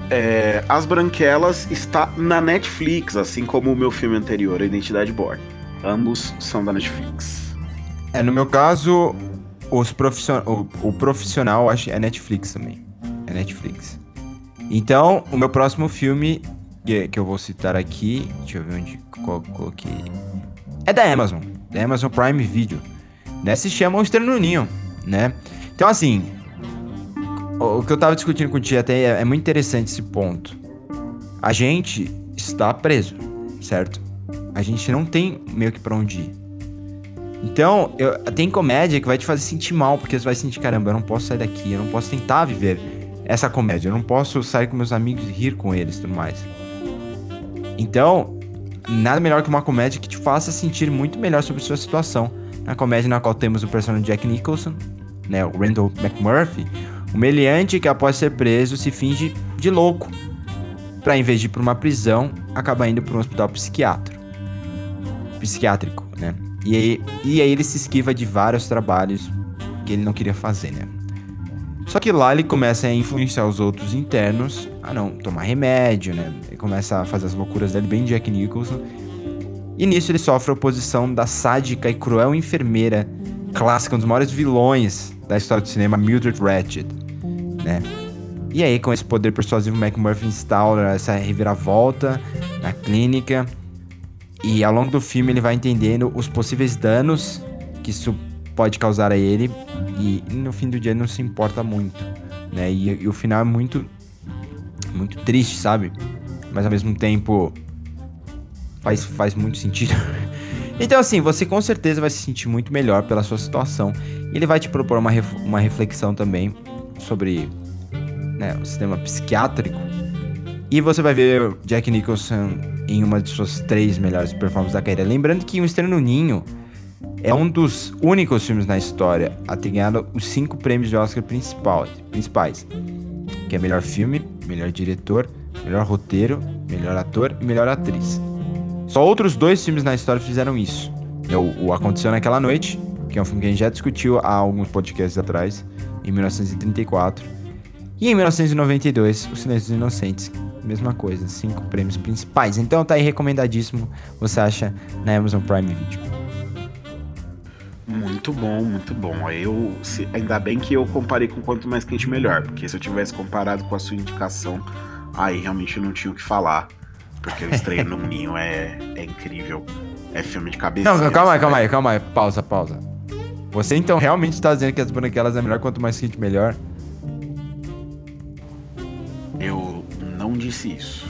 É, As Branquelas está na Netflix, assim como o meu filme anterior, Identidade Born. Ambos são da Netflix. É, no meu caso, os profission... o, o profissional acho é Netflix também. É Netflix. Então, o meu próximo filme, que, eu vou citar aqui, deixa eu ver onde coloquei. É da Amazon, da Amazon Prime Video. Né? Se chama O Estranho no Ninho, né? Então, assim, o, que eu tava discutindo com o Tia até é muito interessante esse ponto. A gente está preso, certo? A gente não tem meio que pra onde ir. Então, eu- tem comédia que vai te fazer sentir mal, porque você vai sentir, caramba, eu não posso sair daqui, eu não posso tentar viver essa comédia, eu não posso sair com meus amigos e rir com eles e tudo mais. Então, nada melhor que uma comédia que te faça sentir muito melhor sobre sua situação. Na comédia na qual temos o personagem Jack Nicholson, né, o Randall McMurphy, um meliante que após ser preso se finge de louco, pra em vez de ir pra uma prisão, acaba indo pra um hospital psiquiátrico. Psiquiátrico, né? E aí, e aí ele se esquiva de vários trabalhos que ele não queria fazer, né? Só que lá ele começa a influenciar os outros internos a não tomar remédio, né? Ele começa a fazer as loucuras dele bem Jack Nicholson. E nisso ele sofre a oposição da sádica e cruel enfermeira clássica, um dos maiores vilões da história do cinema, Mildred Ratched, né? E aí, com esse poder persuasivo, McMurphy instaura essa reviravolta na clínica. E ao longo do filme ele vai entendendo os possíveis danos que isso pode causar a ele. E no fim do dia ele não se importa muito, né? E, e o final é muito, muito triste, sabe? Mas ao mesmo tempo faz, faz muito sentido. então assim, você com certeza vai se sentir muito melhor pela sua situação. E ele vai te propor uma, ref uma reflexão também sobre né, o sistema psiquiátrico. E você vai ver Jack Nicholson em uma de suas três melhores performances da carreira. Lembrando que O Estranho no Ninho é um dos únicos filmes na história a ter ganhado os cinco prêmios de Oscar principal, principais. Que é melhor filme, melhor diretor, melhor roteiro, melhor ator e melhor atriz. Só outros dois filmes na história fizeram isso. É o, o Aconteceu Naquela Noite, que é um filme que a gente já discutiu há alguns podcasts atrás, em 1934. E em 1992, O Silêncio dos Inocentes. Mesma coisa, cinco prêmios principais. Então tá aí recomendadíssimo, você acha na Amazon Prime Video. Muito bom, muito bom. Eu, se, ainda bem que eu comparei com quanto mais quente melhor, porque se eu tivesse comparado com a sua indicação, aí realmente não tinha o que falar, porque o Estreia no Ninho é, é incrível. É filme de cabeça. Não, calma aí, calma aí, calma aí. Pausa, pausa. Você então realmente está dizendo que as branquelas é melhor quanto mais quente melhor? Disse isso.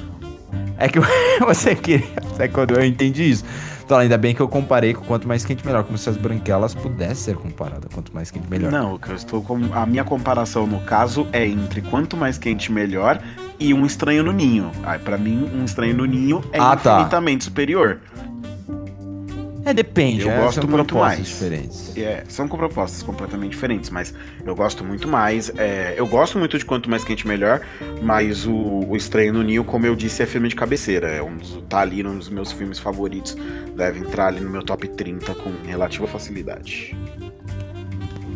É que você queria. É quando eu entendi isso. Então, ainda bem que eu comparei com quanto mais quente melhor, como se as branquelas pudessem ser comparadas. Quanto mais quente melhor. Não, eu estou com. A minha comparação no caso é entre quanto mais quente melhor e um estranho no ninho. Ah, para mim, um estranho no ninho é Ah, tá. infinitamente superior. É, depende. Eu é, gosto são muito propostas mais. diferentes. É, são com propostas completamente diferentes, mas eu gosto muito mais. é, eu gosto muito de quanto mais quente melhor, mas o, o Estranho no Ninho, como eu disse, é filme de cabeceira. É um dos, tá ali num dos meus filmes favoritos. Deve entrar ali no meu top 30 com relativa facilidade.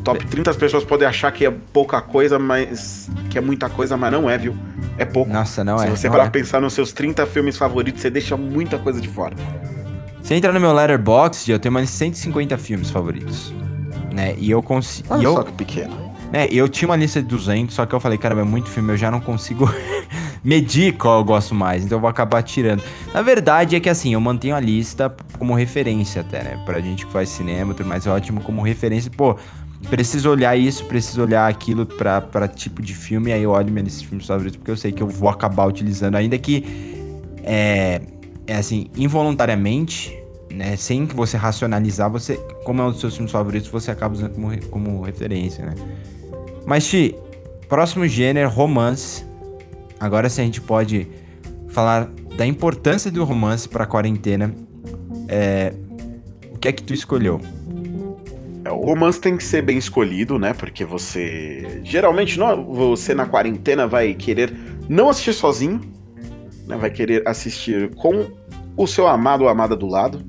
Top 30 as pessoas podem achar que é pouca coisa, mas. que é muita coisa, mas não é, viu? É pouco. Nossa, não Se é. você não parar é. pensar nos seus 30 filmes favoritos, você deixa muita coisa de fora. Se entrar no meu Letterboxd, eu tenho mais de 150 filmes favoritos. Né? E eu consigo. Olha eu, só que pequeno. né, eu tinha uma lista de 200, só que eu falei, caramba, é muito filme, eu já não consigo medir qual eu gosto mais, então eu vou acabar tirando. Na verdade é que assim, eu mantenho a lista como referência até, né? Pra gente que faz cinema e tudo mais, é ótimo como referência. Pô, preciso olhar isso, preciso olhar aquilo pra, pra tipo de filme, aí eu olho minha lista de filmes favoritos, porque eu sei que eu vou acabar utilizando, ainda que é, é assim, involuntariamente, né? Sem que você racionalizar, você, como é um dos seus filmes favoritos, você acaba usando como, como referência, né? Mas, Ti, próximo gênero, romance. Agora se a gente pode falar da importância do romance pra quarentena. É, o que é que tu escolheu? É, O romance tem que ser bem escolhido, né? Porque você. Geralmente, não, você na quarentena vai querer não assistir sozinho, né? Vai querer assistir com o seu amado ou amada do lado.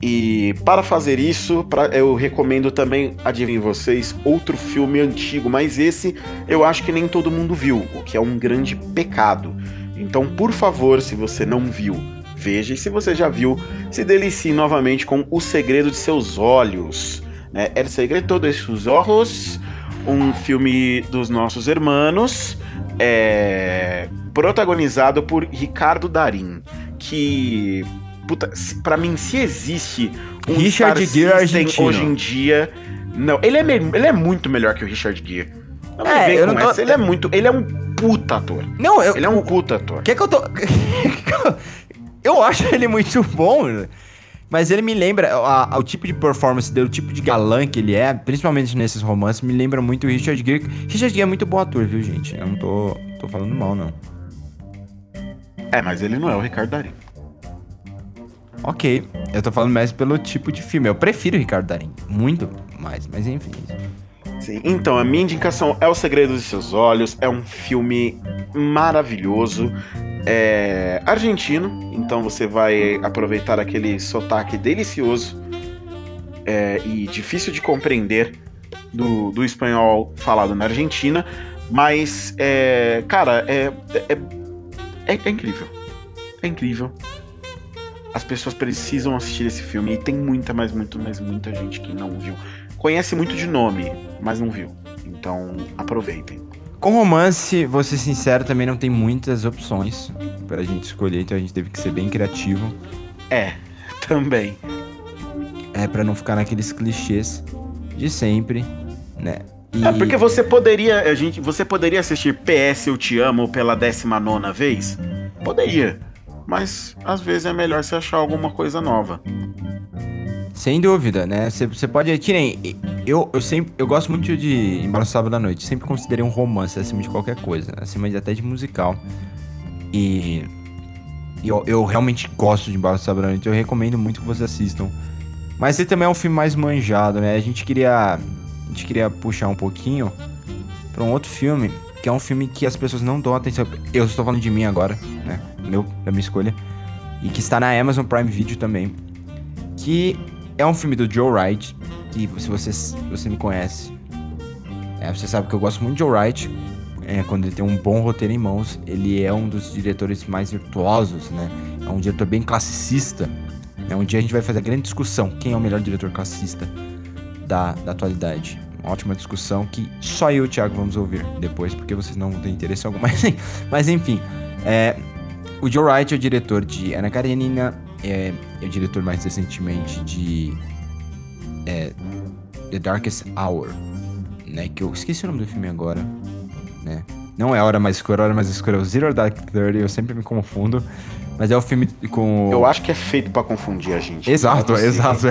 E para fazer isso, pra- eu recomendo também, adivinhem vocês, outro filme antigo, mas esse eu acho que nem todo mundo viu, o que é um grande pecado. Então, por favor, se você não viu, veja, e se você já viu, se delicie novamente com O Segredo de Seus Olhos. Né? El Segredo de Seus Olhos, um filme dos nossos irmãos, é, protagonizado por Ricardo Darim, que, puta, pra mim, se existe um Richard Star Gere hoje em dia... Não, ele é, ele é muito melhor que o Richard Gere. Não É, vem eu com não tô- essa, ele é muito... Ele é um puta ator. Não, eu. Ele é um puta ator. Quer que eu tô. eu acho ele muito bom, mas ele me lembra. a- a- o tipo de performance dele, o tipo de galã que ele é, principalmente nesses romances, me lembra muito o Richard Gere. Richard Gere é muito bom ator, viu, gente? Eu não tô, tô falando mal, não. É, mas ele não é o Ricardo Darim. Ok, eu tô falando mais pelo tipo de filme. Eu prefiro o Ricardo Darim, muito mais, mas enfim. Sim, então a minha indicação é O Segredo de Seus Olhos. É um filme maravilhoso. É argentino, então você vai aproveitar aquele sotaque delicioso é, e difícil de compreender do, do espanhol falado na Argentina, mas, é, cara, é, é, é, é incrível. É incrível. As pessoas precisam assistir esse filme e tem muita, mas muito, mas muita gente que não viu. Conhece muito de nome, mas não viu. Então, aproveitem. Com romance, vou ser sincero, também não tem muitas opções pra gente escolher, então a gente teve que ser bem criativo. É, também. É, pra não ficar naqueles clichês de sempre, né? E... É porque você poderia, a gente, você poderia assistir PS Eu Te Amo pela 19 vez? Poderia. Mas às vezes é melhor você achar alguma coisa nova. Sem dúvida, né? Você pode. Que nem. Eu, eu sempre. Eu gosto muito de Embora Sábado à Noite. Sempre considerei um romance acima de qualquer coisa. Acima de até de musical. E. Eu, eu realmente gosto de Embora Sábado à Noite. Eu recomendo muito que vocês assistam. Mas ele também é um filme mais manjado, né? A gente queria. A gente queria puxar um pouquinho pra um outro filme. Que é um filme que as pessoas não dão atenção. Eu estou falando de mim agora, né? Meu, da minha escolha. E que está na Amazon Prime Video também. Que é um filme do Joe Wright, que se você, você me conhece, é, você sabe que eu gosto muito de Joe Wright. É, quando ele tem um bom roteiro em mãos, ele é um dos diretores mais virtuosos, né? É um diretor bem classicista. É um dia a gente vai fazer a grande discussão: quem é o melhor diretor classicista da, da atualidade. Uma ótima discussão que só eu e o Thiago vamos ouvir depois, porque vocês não têm interesse algum. Mas, mas enfim, é, o Joe Wright é o diretor de Ana Karenina, é, é o diretor mais recentemente de é, The Darkest Hour, né? Que eu esqueci o nome do filme agora, né? Não é a Hora Mais Escura, a Hora Mais Escura é o Zero Dark Thirty, eu sempre me confundo. Mas é o filme com. Eu acho que é feito para confundir a gente. Exato, é exato.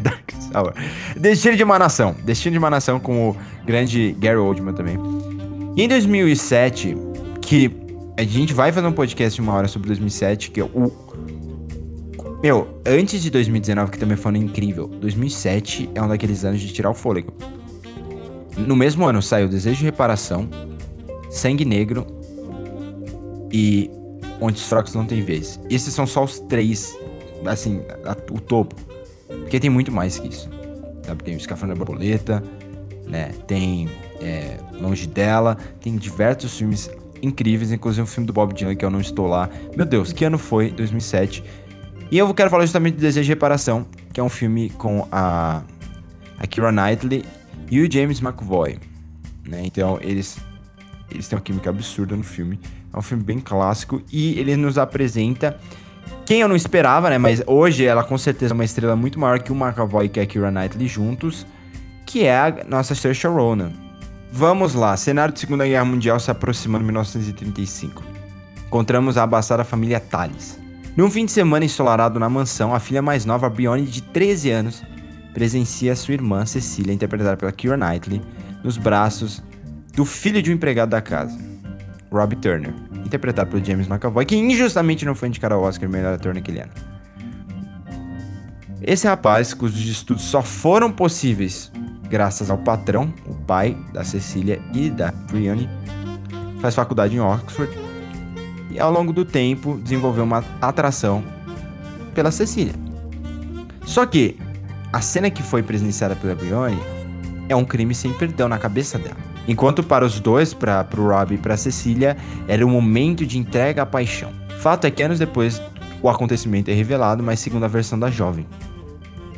Darkest Hour. Destino de uma Nação. Destino de uma Nação com o grande Gary Oldman também. E em 2007, que a gente vai fazer um podcast de uma hora sobre 2007, que é o meu, antes de 2019, que também foi um ano incrível, 2007 é um daqueles anos de tirar o fôlego. No mesmo ano saiu Desejo de Reparação, Sangue Negro e Onde os Fracos Não Têm Vez. Esses são só os três, assim, a, o topo. Porque tem muito mais que isso. Sabe? Tem o da Borboleta, né? Tem é, Longe Dela, tem diversos filmes incríveis, inclusive um filme do Bob Dylan que eu não estou lá. Meu Deus, que ano foi? 2007. E eu quero falar justamente de Desejo de Reparação, que é um filme com a, a Knightley e o James McVoy. Né? Então, eles, eles têm uma química absurda no filme. É um filme bem clássico e ele nos apresenta quem eu não esperava, né? Mas hoje ela com certeza é uma estrela muito maior que o McAvoy e a Keira Knightley juntos, que é a nossa Saoirse Ronan. Vamos lá, cenário de Segunda Guerra Mundial se aproximando em 1935. Encontramos a abastada família Tales. Num fim de semana ensolarado na mansão, a filha mais nova, Brione, de 13 anos, presencia sua irmã, Cecília, interpretada pela Keira Knightley, nos braços do filho de um empregado da casa, Robbie Turner, interpretado pelo James McAvoy, que injustamente não foi indicado ao Oscar melhor ator naquele ano. Esse rapaz, cujos estudos só foram possíveis graças ao patrão, o pai da Cecília e da Brienne, faz faculdade em Oxford e ao longo do tempo desenvolveu uma atração pela Cecília. Só que a cena que foi presenciada pela Brione é um crime sem perdão na cabeça dela. Enquanto para os dois, para o Rob e para Cecília, era um momento de entrega à paixão. Fato é que anos depois o acontecimento é revelado, mas segundo a versão da jovem.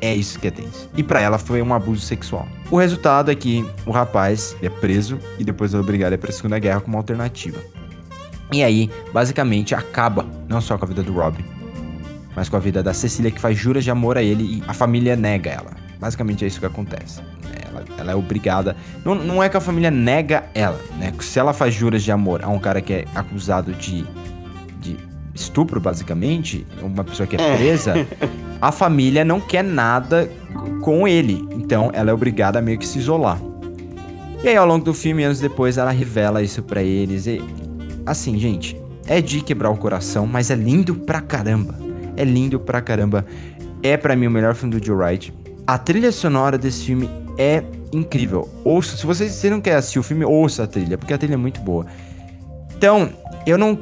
É isso que é tenso. E para ela foi um abuso sexual. O resultado é que o rapaz é preso e depois é obrigado a ir para a Segunda Guerra como alternativa. E aí, basicamente, acaba não só com a vida do Rob, mas com a vida da Cecília, que faz juras de amor a ele e a família nega ela. Basicamente é isso que acontece. Ela, ela é obrigada. Não, não é que a família nega ela, né? Se ela faz juras de amor a um cara que é acusado de, de estupro, basicamente, uma pessoa que é presa, a família não quer nada com ele. Então ela é obrigada a meio que se isolar. E aí, ao longo do filme, anos depois, ela revela isso para eles. E Assim, gente, é de quebrar o coração, mas é lindo pra caramba. É lindo pra caramba. É para mim o melhor filme do Joe Wright. A trilha sonora desse filme é incrível. Ouça, se você, você não quer assistir o filme, ouça a trilha, porque a trilha é muito boa. Então, eu não.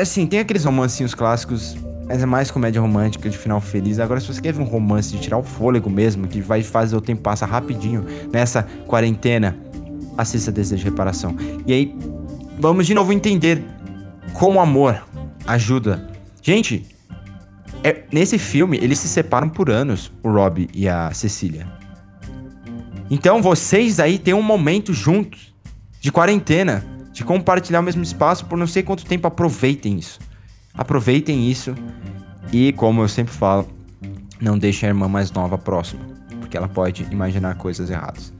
Assim, tem aqueles romancinhos clássicos mas é mais comédia romântica de final feliz. Agora, se você quer ver um romance de tirar o fôlego mesmo, que vai fazer o tempo passar rapidinho nessa quarentena, assista Desejo de Reparação. E aí, vamos de novo entender como amor ajuda. Gente, é- nesse filme, eles se separam por anos, o Rob e a Cecília. Então, vocês aí têm um momento juntos, de quarentena, de compartilhar o mesmo espaço por não sei quanto tempo. Aproveitem isso. Aproveitem isso. E, como eu sempre falo, não deixem a irmã mais nova próxima, porque ela pode imaginar coisas erradas.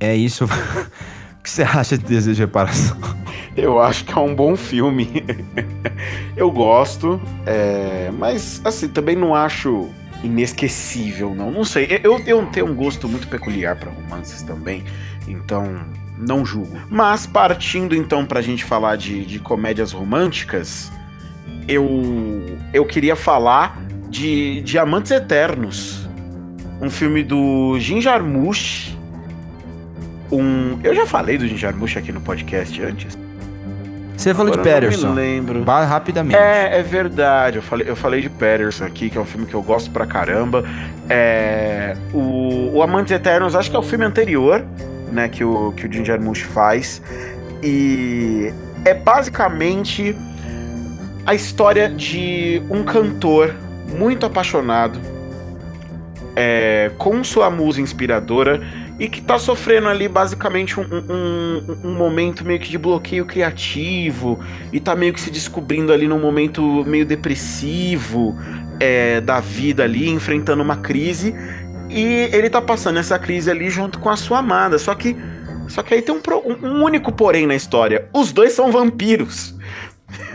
É isso. que você acha de Desejo de Reparação? Eu acho que é um bom filme. eu gosto, é, mas assim, também não acho inesquecível, não. Não sei, eu, eu tenho um gosto muito peculiar para romances também, então não julgo. Mas partindo então pra gente falar de, de comédias românticas, eu, eu queria falar de Diamantes Eternos, um filme do Jim Jarmusch. Um, eu já falei do Jim Jarmusch aqui no podcast antes. Você falou de Agora eu não me Patterson. lembro. Ba- Rapidamente. É, é verdade. Eu falei, eu falei de Patterson aqui, que é um filme que eu gosto pra caramba. É, o, o Amantes Eternos, acho que é o filme anterior, né, que o, que o Jim Jarmusch faz. E é basicamente a história de um cantor muito apaixonado é, com sua musa inspiradora e que tá sofrendo ali basicamente um, um, um momento meio que de bloqueio criativo e tá meio que se descobrindo ali num momento meio depressivo é, da vida ali, enfrentando uma crise. E ele tá passando essa crise ali junto com a sua amada, só que só que aí tem um, um único porém na história, os dois são vampiros.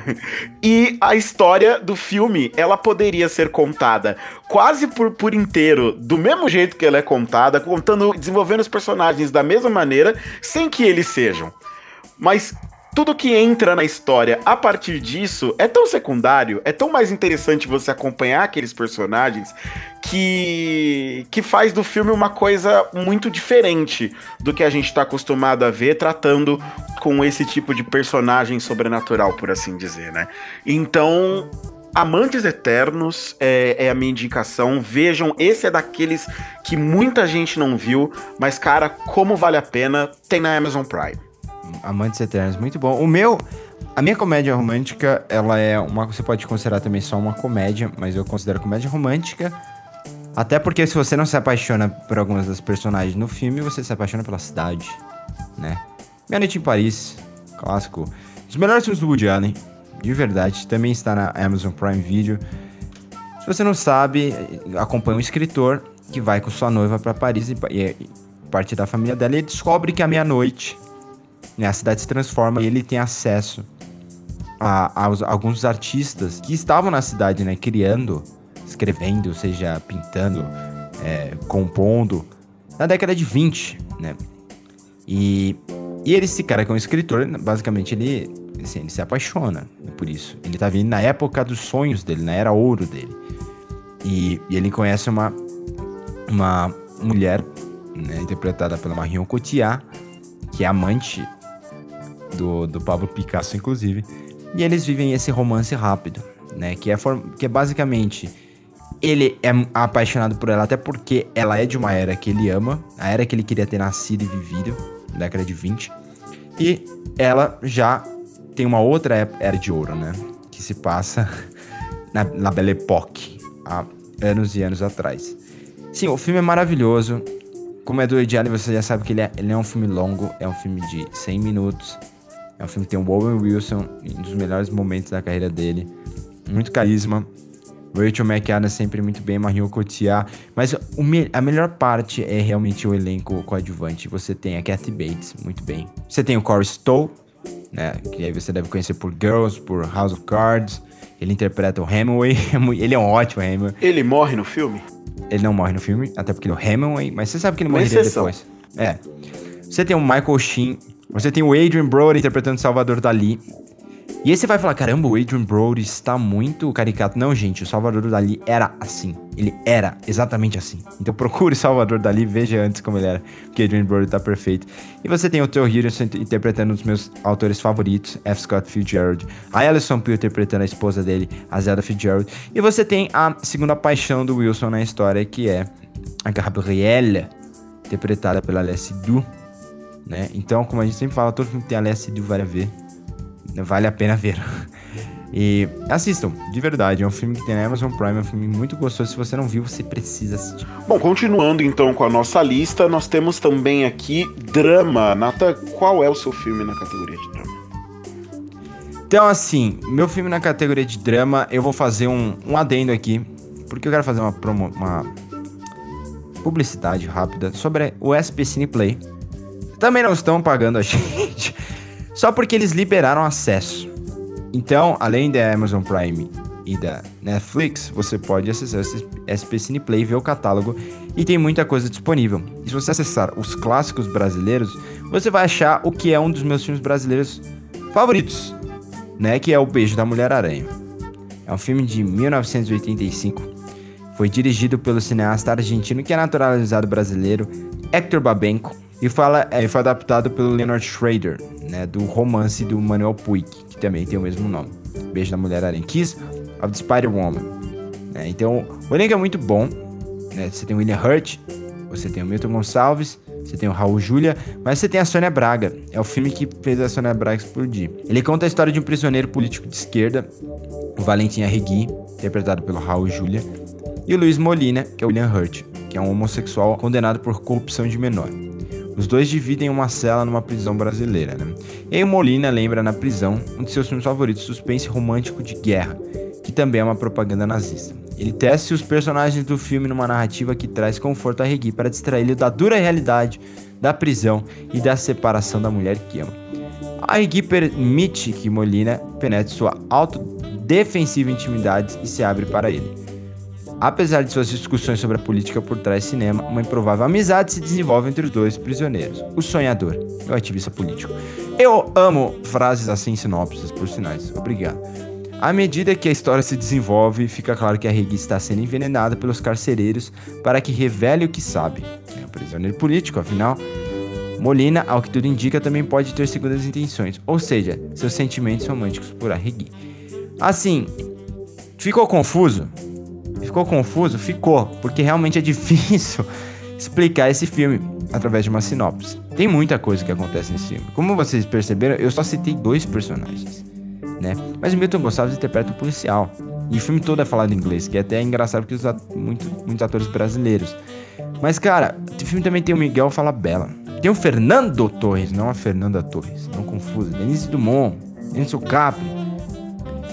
E a história do filme, ela poderia ser contada quase por, por inteiro, do mesmo jeito que ela é contada, contando, desenvolvendo os personagens da mesma maneira, sem que eles sejam. Mas tudo que entra na história a partir disso é tão secundário, é tão mais interessante você acompanhar aqueles personagens que que faz do filme uma coisa muito diferente do que a gente tá acostumado a ver tratando com esse tipo de personagem sobrenatural, por assim dizer, né? Então, Amantes Eternos é, é a minha indicação. Vejam, esse é daqueles que muita gente não viu, mas cara, como vale a pena, tem na Amazon Prime. Amantes Eternos, muito bom. O meu, a minha comédia romântica, ela é uma, você pode considerar também só uma comédia, mas eu considero comédia romântica. Até porque se você não se apaixona por algumas das personagens no filme, você se apaixona pela cidade, né? Meia Noite em Paris, clássico. Os melhores filmes do Woody Allen, de verdade, também está na Amazon Prime Video. Se você não sabe, acompanha um escritor que vai com sua noiva para Paris e, e, e parte da família dela e descobre que à meia-noite né, a cidade se transforma e ele tem acesso a, aos- alguns artistas que estavam na cidade, né, criando, escrevendo, seja pintando, é, compondo, na década de 20, né? E, e ele, esse cara que é um escritor, basicamente ele, assim, ele se apaixona por isso. Ele tá vindo na época dos sonhos dele, na era ouro dele. E, e ele conhece uma, uma mulher, né, interpretada pela Marion Cotillard, que é amante do, do Pablo Picasso, inclusive. E eles vivem esse romance rápido, né? Que é, que é basicamente. Ele é apaixonado por ela, até porque ela é de uma era que ele ama, a era que ele queria ter nascido e vivido, década de 20. E ela já tem uma outra era de ouro, né? Que se passa na, na Belle Époque, há anos e anos atrás. Sim, o filme é maravilhoso. Como é do Woody Allen, você já sabe que ele é, ele é um filme longo, é um filme de 100 minutos. É um filme que tem o Owen Wilson, um dos melhores momentos da carreira dele. Muito carisma. Rachel McAdams sempre muito bem, Marion Cotillard. Mas o a melhor parte é realmente o elenco coadjuvante. Você tem a Kathy Bates, muito bem. Você tem o Corey Stowe, né? Que aí você deve conhecer por Girls, por House of Cards. Ele interpreta o Hemingway. ele é um ótimo Hemingway. Ele morre no filme? Ele não morre no filme, até porque ele é o Hemingway, mas você sabe que ele morreria depois. É. Você tem o Michael Sheen, você tem o Adrian Brody interpretando Salvador Dali. E aí você vai falar, caramba, o Adrian Brody está muito caricato. Não, gente, o Salvador Dali era assim. Ele era exatamente assim. Então procure Salvador Dali, veja antes como ele era, porque Adrian Brody tá perfeito. E você tem o Theo Hiddleston interpretando um dos meus autores favoritos, F. Scott Fitzgerald. A Alison Peel interpretando a esposa dele, a Zelda Fitzgerald. E você tem a segunda paixão do Wilson na história, que é a Gabrielle, interpretada pela Alessia Du. Né? Então, como a gente sempre fala, todo filme tem Alessia Du vai ver vale a pena ver. E assistam, de verdade. É um filme que tem na Amazon Prime, é um filme muito gostoso. Se você não viu, você precisa assistir. Bom, continuando então com a nossa lista, nós temos também aqui drama. Nata, qual é o seu filme na categoria de drama? Então, assim, meu filme na categoria de drama, eu vou fazer um, um adendo aqui, porque eu quero fazer uma, promo, uma publicidade rápida sobre o SP Cineplay. Também não estão pagando a gente só porque eles liberaram acesso. Então, além da Amazon Prime e da Netflix, você pode acessar esse SP Cineplay, ver o catálogo e tem muita coisa disponível. E se você acessar os clássicos brasileiros, você vai achar o que é um dos meus filmes brasileiros favoritos, né? Que é O Beijo da Mulher-Aranha. É um filme de 1985. Foi dirigido pelo cineasta argentino que é naturalizado brasileiro Hector Babenco e fala, é, foi adaptado pelo Leonard Schrader, né, do romance do Manuel Puig, que também tem o mesmo nome. Beijo da Mulher Aranha. Kiss of the Spider-Woman. Né, então, o elenco é muito bom. Né, você tem o William Hurt, você tem o Milton Gonçalves, você tem o Raul Júlia, mas você tem a Sônia Braga. É o filme que fez a Sônia Braga explodir. Ele conta a história de um prisioneiro político de esquerda, o Valentim Arregui, interpretado pelo Raul Júlia, e o Luiz Molina, que é o William Hurt, que é um homossexual condenado por corrupção de menor. Os dois dividem uma cela numa prisão brasileira, né? E Molina lembra na prisão um de seus filmes favoritos, suspense romântico de guerra, que também é uma propaganda nazista. Ele testa os personagens do filme numa narrativa que traz conforto a Regui para distraí-lo da dura realidade da prisão e da separação da mulher que ama. A Regui permite que Molina penetre sua autodefensiva intimidade e se abre para ele. Apesar de suas discussões sobre a política por trás do cinema, uma improvável amizade se desenvolve entre os dois prisioneiros, o sonhador e o ativista político. Eu amo frases assim sinopses, por sinais. Obrigado. À medida que a história se desenvolve, fica claro que a Regui está sendo envenenada pelos carcereiros para que revele o que sabe. É um prisioneiro político, afinal. Molina, ao que tudo indica, também pode ter segundas intenções, ou seja, seus sentimentos românticos por Arregui. Assim, ficou confuso? Ficou confuso? Ficou, porque realmente é difícil explicar esse filme através de uma sinopse. Tem muita coisa que acontece nesse filme. Como vocês perceberam, eu só citei dois personagens, né? Mas o Milton Gonçalves interpreta um policial. E o filme todo é falado em inglês, que é até engraçado porque os muito, muitos atores brasileiros. Mas, cara, o filme também tem o Miguel Falabella. Tem o Fernando Torres, não a Fernanda Torres. Não confusa. Denise Dumont, Enzo Capri.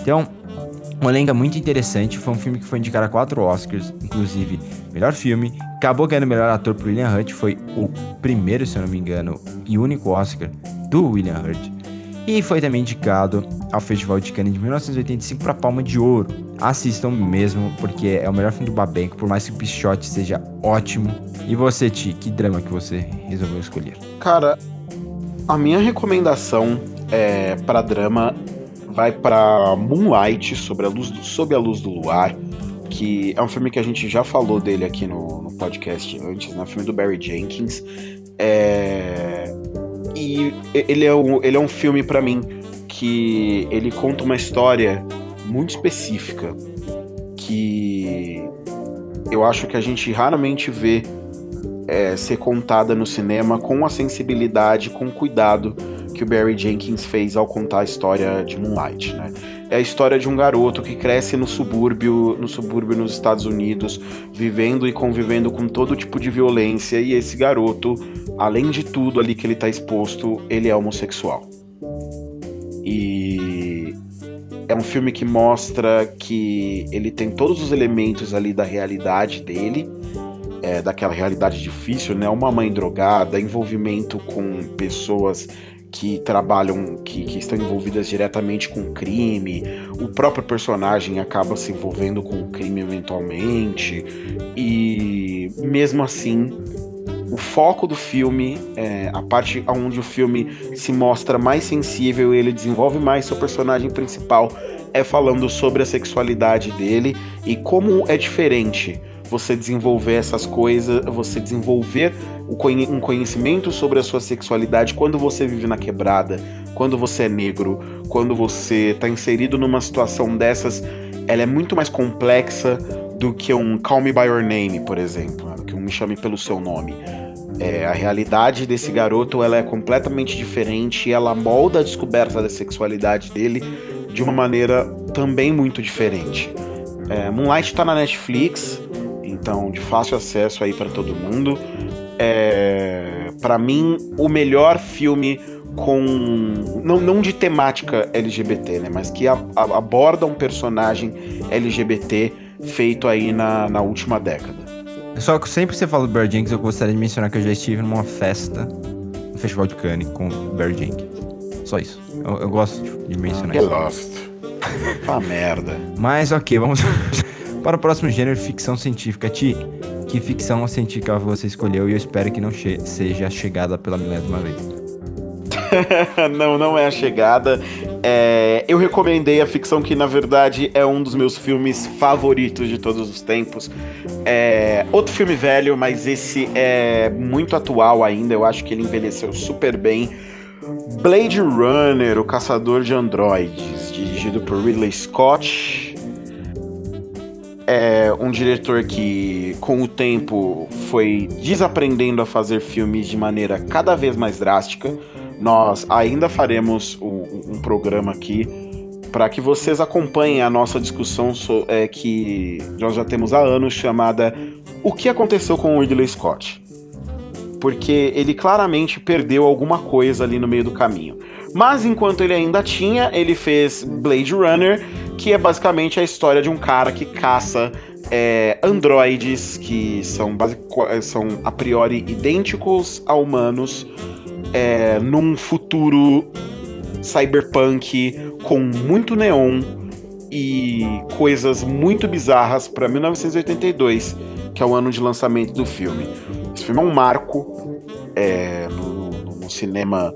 Então, um elenco muito interessante, foi um filme que foi indicado a quatro Oscars, inclusive melhor filme. Acabou ganhando melhor ator pro William Hurt, foi o primeiro, se eu não me engano, e único Oscar do William Hurt. E foi também indicado ao Festival de Cannes de 1985 para Palma de Ouro. Assistam mesmo, porque é o melhor filme do Babenco, por mais que o Pichote seja ótimo. E você, Ti, que drama que você resolveu escolher? Cara, a minha recomendação é para drama vai para Moonlight, sobre a luz do, sob a luz do luar, que é um filme que a gente já falou dele aqui no, no podcast antes, né? filme do Barry Jenkins. É... E ele é um, ele é um filme para mim que ele conta uma história muito específica que eu acho que a gente raramente vê é, ser contada no cinema com a sensibilidade, com cuidado que o Barry Jenkins fez ao contar a história de Moonlight, né? É a história de um garoto que cresce no subúrbio, no subúrbio nos Estados Unidos, vivendo e convivendo com todo tipo de violência e esse garoto, além de tudo ali que ele está exposto, ele é homossexual. E é um filme que mostra que ele tem todos os elementos ali da realidade dele, é, daquela realidade difícil, né? Uma mãe drogada, envolvimento com pessoas que trabalham, que, que estão envolvidas diretamente com crime, o próprio personagem acaba se envolvendo com o crime eventualmente, e mesmo assim o foco do filme, é, a parte onde o filme se mostra mais sensível e ele desenvolve mais seu personagem principal, é falando sobre a sexualidade dele e como é diferente você desenvolver essas coisas, você desenvolver um conhecimento sobre a sua sexualidade quando você vive na quebrada, quando você é negro, quando você está inserido numa situação dessas, ela é muito mais complexa do que um Call Me By Your Name, por exemplo, que um Me Chame Pelo Seu Nome. É, a realidade desse garoto ela é completamente diferente e ela molda a descoberta da sexualidade dele de uma maneira também muito diferente. É, Moonlight está na Netflix, então de fácil acesso aí para todo mundo. É, para mim, o melhor filme com. Não, não de temática LGBT, né? Mas que a, a, aborda um personagem LGBT feito aí na, na última década. Só que sempre que você fala do Barry Jenkins, eu gostaria de mencionar que eu já estive numa festa no Festival de Cannes com o Barry Jenkins. Só isso. Eu, eu gosto de, mencionar ah, isso. Lost. ah, merda. Mas ok, vamos para o próximo gênero, ficção científica. Ti, que ficção científica você escolheu e eu espero que não che seja chegada pela milésima vez. não, não é a chegada. É, eu recomendei a ficção que, na verdade, é um dos meus filmes favoritos de todos os tempos. É outro filme velho, mas esse é muito atual ainda. Eu acho que ele envelheceu super bem. Blade Runner, o Caçador de Androides, dirigido por Ridley Scott. É um diretor que, com o tempo, foi desaprendendo a fazer filmes de maneira cada vez mais drástica nós ainda faremos um, um programa aqui para que vocês acompanhem a nossa discussão so, é, que nós já temos há anos chamada O que aconteceu com o Ridley Scott? Porque ele claramente perdeu alguma coisa ali no meio do caminho. Mas enquanto ele ainda tinha, ele fez Blade Runner, que é basicamente a história de um cara que caça é, androides que são, são a priori idênticos a humanos é, num futuro cyberpunk com muito neon e coisas muito bizarras para 1982, que é o ano de lançamento do filme. Esse filme é um marco é, no, no, cinema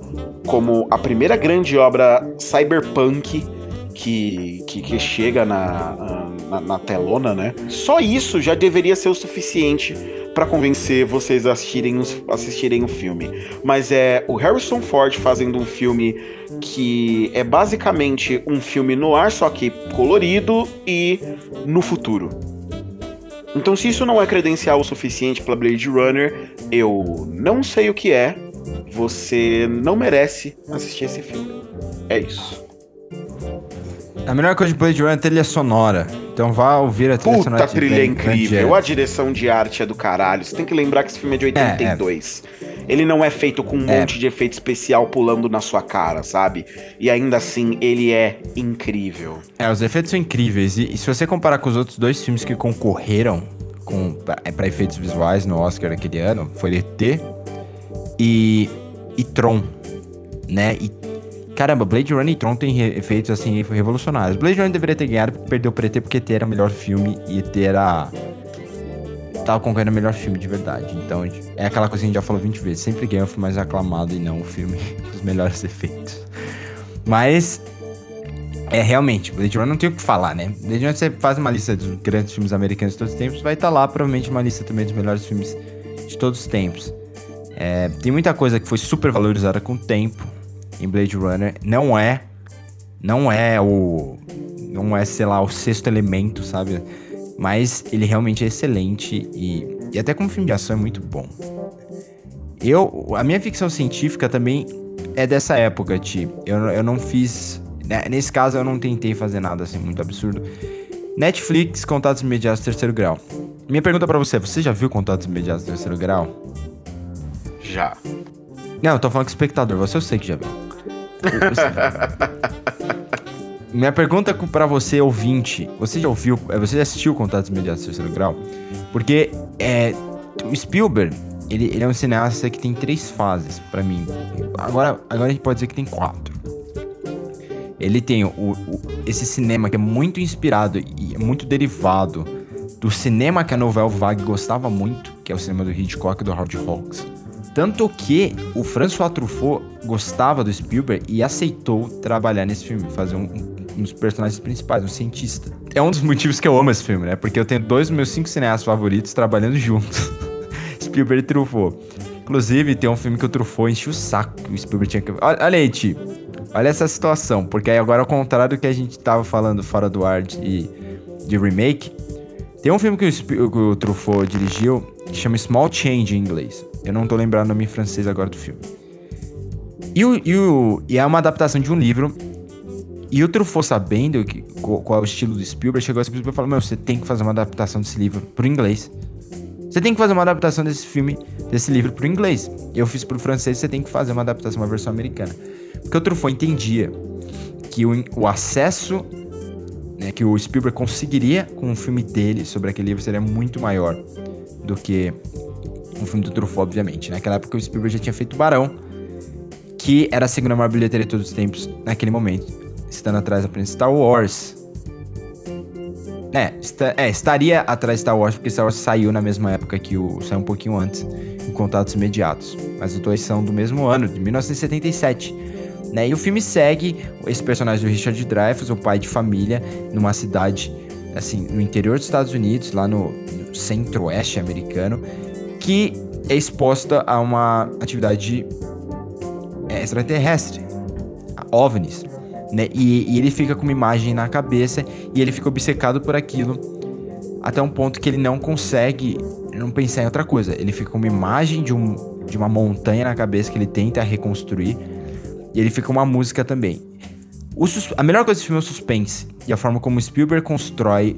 como a primeira grande obra cyberpunk que, que, que chega na, na, na telona, né? Só isso já deveria ser o suficiente para convencer vocês a assistirem, assistirem o filme. Mas é o Harrison Ford fazendo um filme que é basicamente um filme no ar, só que colorido e no futuro. Então, se isso não é credencial o suficiente para Blade Runner, eu não sei o que é. Você não merece assistir esse filme. É isso. A melhor coisa de Blade Runner é a trilha sonora. Então vá ouvir a trilha Puta sonora. Puta trilha incrível. A direção de arte é do caralho. Você tem que lembrar que esse filme é de 82. É, é. Ele não é feito com um é. monte de efeito especial pulando na sua cara, sabe? E ainda assim, ele é incrível. É, os efeitos são incríveis. E, e se você comparar com os outros dois filmes que concorreram com para efeitos visuais no Oscar aquele ano, foi ET e, e Tron, né? E Caramba, Blade Runner e Tron tem efeitos assim revolucionários. Blade Runner deveria ter ganhado, perdeu por ET porque ET era o melhor filme e ET era. Tava concorrendo o melhor filme de verdade. Então é aquela coisa que a gente já falou 20 vezes. Sempre ganha o filme mais aclamado e não o filme com os melhores efeitos. Mas. É realmente, Blade Runner não tem o que falar, né? Blade Runner você faz uma lista dos grandes filmes americanos de todos os tempos, vai estar tá lá provavelmente uma lista também dos melhores filmes de todos os tempos. É, tem muita coisa que foi super valorizada com o tempo em Blade Runner não é não é o não é, sei lá, o sexto elemento, sabe? Mas ele realmente é excelente e, e até como filme de ação é muito bom. Eu, a minha ficção científica também é dessa época, Ti. Eu, eu não fiz. Né, nesse caso, eu não tentei fazer nada assim muito absurdo. Netflix, Contatos Imediatos Terceiro Grau. Minha pergunta para você: você já viu Contatos Imediatos Terceiro Grau? Já. Não, eu tô falando com o espectador, você eu sei que já viu. Minha pergunta para você, ouvinte, você já ouviu, é, você já assistiu Contatos Imediatos Terceiro Grau? Porque é, o Spielberg, ele, ele é um cineasta que tem três fases para mim. Agora, agora a gente pode dizer que tem quatro. Ele tem o, o, esse cinema que é muito inspirado e é muito derivado do cinema que a novela Vague gostava muito, que é o cinema do Hitchcock e do Howard Hawks. Tanto que o François Truffaut gostava do Spielberg e aceitou trabalhar nesse filme, fazer um, um dos personagens principais, um cientista. É um dos motivos que eu amo esse filme, né? Porque eu tenho dois dos meus cinco cineastas favoritos trabalhando juntos. Spielberg e Truffaut. Inclusive, tem um filme que o Truffaut enche o saco que o Spielberg tinha que... Olha, olha aí, Ti. Olha essa situação. Porque aí agora, ao contrário do que a gente tava falando fora do ar de, de remake, tem um filme que o, que o Truffaut dirigiu que chama Small Change em inglês. Eu não tô lembrando o nome em francês agora do filme. E, o, e, o, e é uma adaptação de um livro. E o Truffaut, sabendo que, qual é o estilo do Spielberg, chegou a Spielberg e falou: Meu, você tem que fazer uma adaptação desse livro pro inglês. Você tem que fazer uma adaptação desse filme, desse livro pro inglês. Eu fiz pro francês, você tem que fazer uma adaptação, uma versão americana. Porque o Truffaut entendia que o, o acesso né, que o Spielberg conseguiria com um filme dele sobre aquele livro seria muito maior do que um filme do Truffaut, obviamente. Naquela época o Spielberg já tinha feito Barão, que era a segunda maior bilheteria de todos os tempos naquele momento, estando atrás apenas Star Wars. É, está, é, estaria atrás de Star Wars, porque Star Wars saiu na mesma época que o. saiu um pouquinho antes, em Contatos Imediatos. Mas os dois são do mesmo ano, de 1977. Né? E o filme segue esse personagem do Richard Dreyfuss, o pai de família, numa cidade, assim, no interior dos Estados Unidos, lá no, no centro-oeste americano, que é exposta a uma atividade extraterrestre, OVNIs. Né? E, e, ele fica com uma imagem na cabeça e ele fica obcecado por aquilo até um ponto que ele não consegue não pensar em outra coisa. Ele fica com uma imagem de, um, de uma montanha na cabeça que ele tenta reconstruir e ele fica com uma música também. a melhor coisa desse filme é o suspense e a forma como Spielberg constrói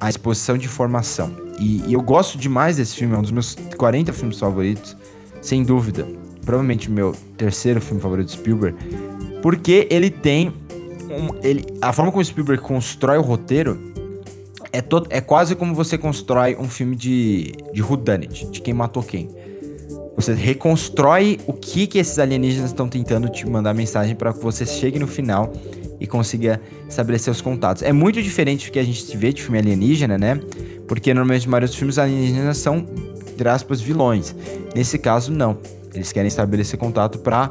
a exposição de informação. E, e eu gosto demais desse filme, é um dos meus 40 filmes favoritos, sem dúvida. Provavelmente meu terceiro filme favorito de Spielberg, porque ele tem um, ele, a forma como Spielberg constrói o roteiro é, to, é quase como você constrói um filme de, de de quem matou quem. Você reconstrói o que, que esses alienígenas estão tentando te mandar mensagem para que você chegue no final e consiga estabelecer os contatos. É muito diferente do que a gente vê de filme alienígena, né? Porque normalmente a maioria dos filmes alienígenas são, entre aspas, vilões. Nesse caso, não. Eles querem estabelecer contato para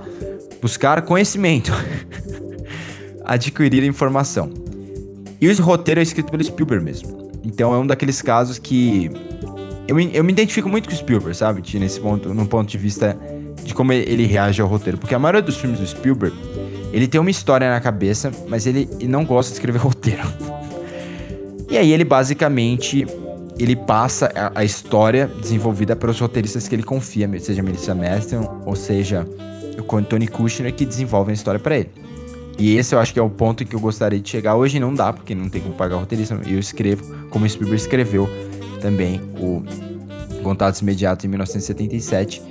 buscar conhecimento. adquirir informação. E o roteiro é escrito pelo Spielberg mesmo. Então é um daqueles casos que eu, eu me identifico muito com o Spielberg, sabe? Nesse ponto, no ponto de vista de como ele reage ao roteiro. Porque a maioria dos filmes do Spielberg, ele tem uma história na cabeça, mas ele, ele não gosta de escrever roteiro. e aí ele basicamente ele passa a, a, história desenvolvida pelos roteiristas que ele confia, seja Melissa Maston ou seja o Tony Kushner que desenvolvem a história para ele. E esse eu acho que é o ponto que eu gostaria de chegar. Hoje não dá, porque não tem como pagar o roteirista. Eu escrevo, como o Spielberg escreveu também o Contatos Imediatos em 1977.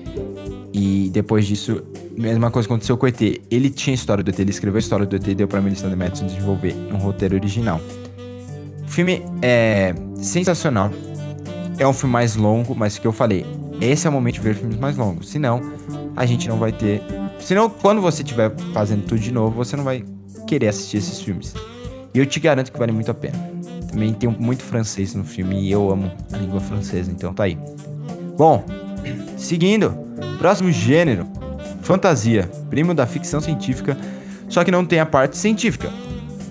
E depois disso, mesma coisa aconteceu com o ET. Ele tinha a história do ET, ele escreveu a história do ET e deu pra Melissa Madison desenvolver um roteiro original. O filme é sensacional. É um filme mais longo, mas o que eu falei, esse é o momento de ver filmes mais longos. Senão, a gente não vai ter Senão, quando você estiver fazendo tudo de novo, você não vai querer assistir esses filmes. E eu te garanto que vale muito a pena. Também tem muito francês no filme e eu amo a língua francesa, então tá aí. Bom, seguindo, próximo gênero: fantasia, primo da ficção científica, só que não tem a parte científica,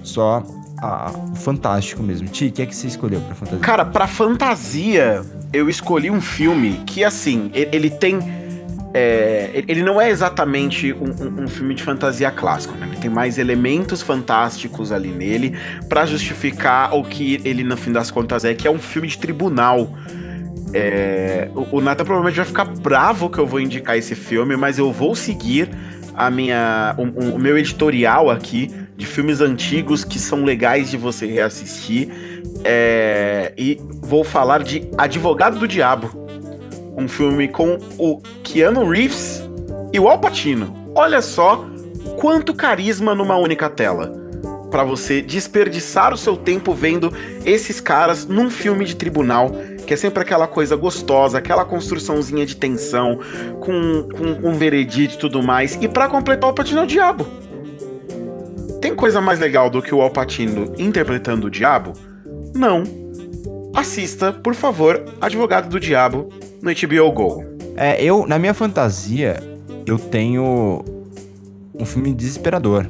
só a, o fantástico mesmo. Ti, o que é que você escolheu pra fantasia? Cara, pra fantasia, eu escolhi um filme que, assim, ele tem é, ele não é exatamente um, um, um, filme de fantasia clássico, né? Ele tem mais elementos fantásticos ali nele para justificar o que ele, no fim das contas, é, que é um filme de tribunal. É, o, o Nathan provavelmente vai ficar bravo que eu vou indicar esse filme, mas eu vou seguir a minha, o meu editorial aqui de filmes antigos que são legais de você reassistir. É, e vou falar de Advogado do Diabo um filme com o Keanu Reeves e o Al Pacino. Olha só quanto carisma numa única tela. Para você desperdiçar o seu tempo vendo esses caras num filme de tribunal, que é sempre aquela coisa gostosa, aquela construçãozinha de tensão, com, com, com um veredito e tudo mais. E para completar, o Pacino é o diabo. Coisa mais legal do que o Al Pacino interpretando o diabo? Não. Assista, por favor, Advogado do Diabo No HBO Go. É, eu, na minha fantasia, eu tenho um filme desesperador.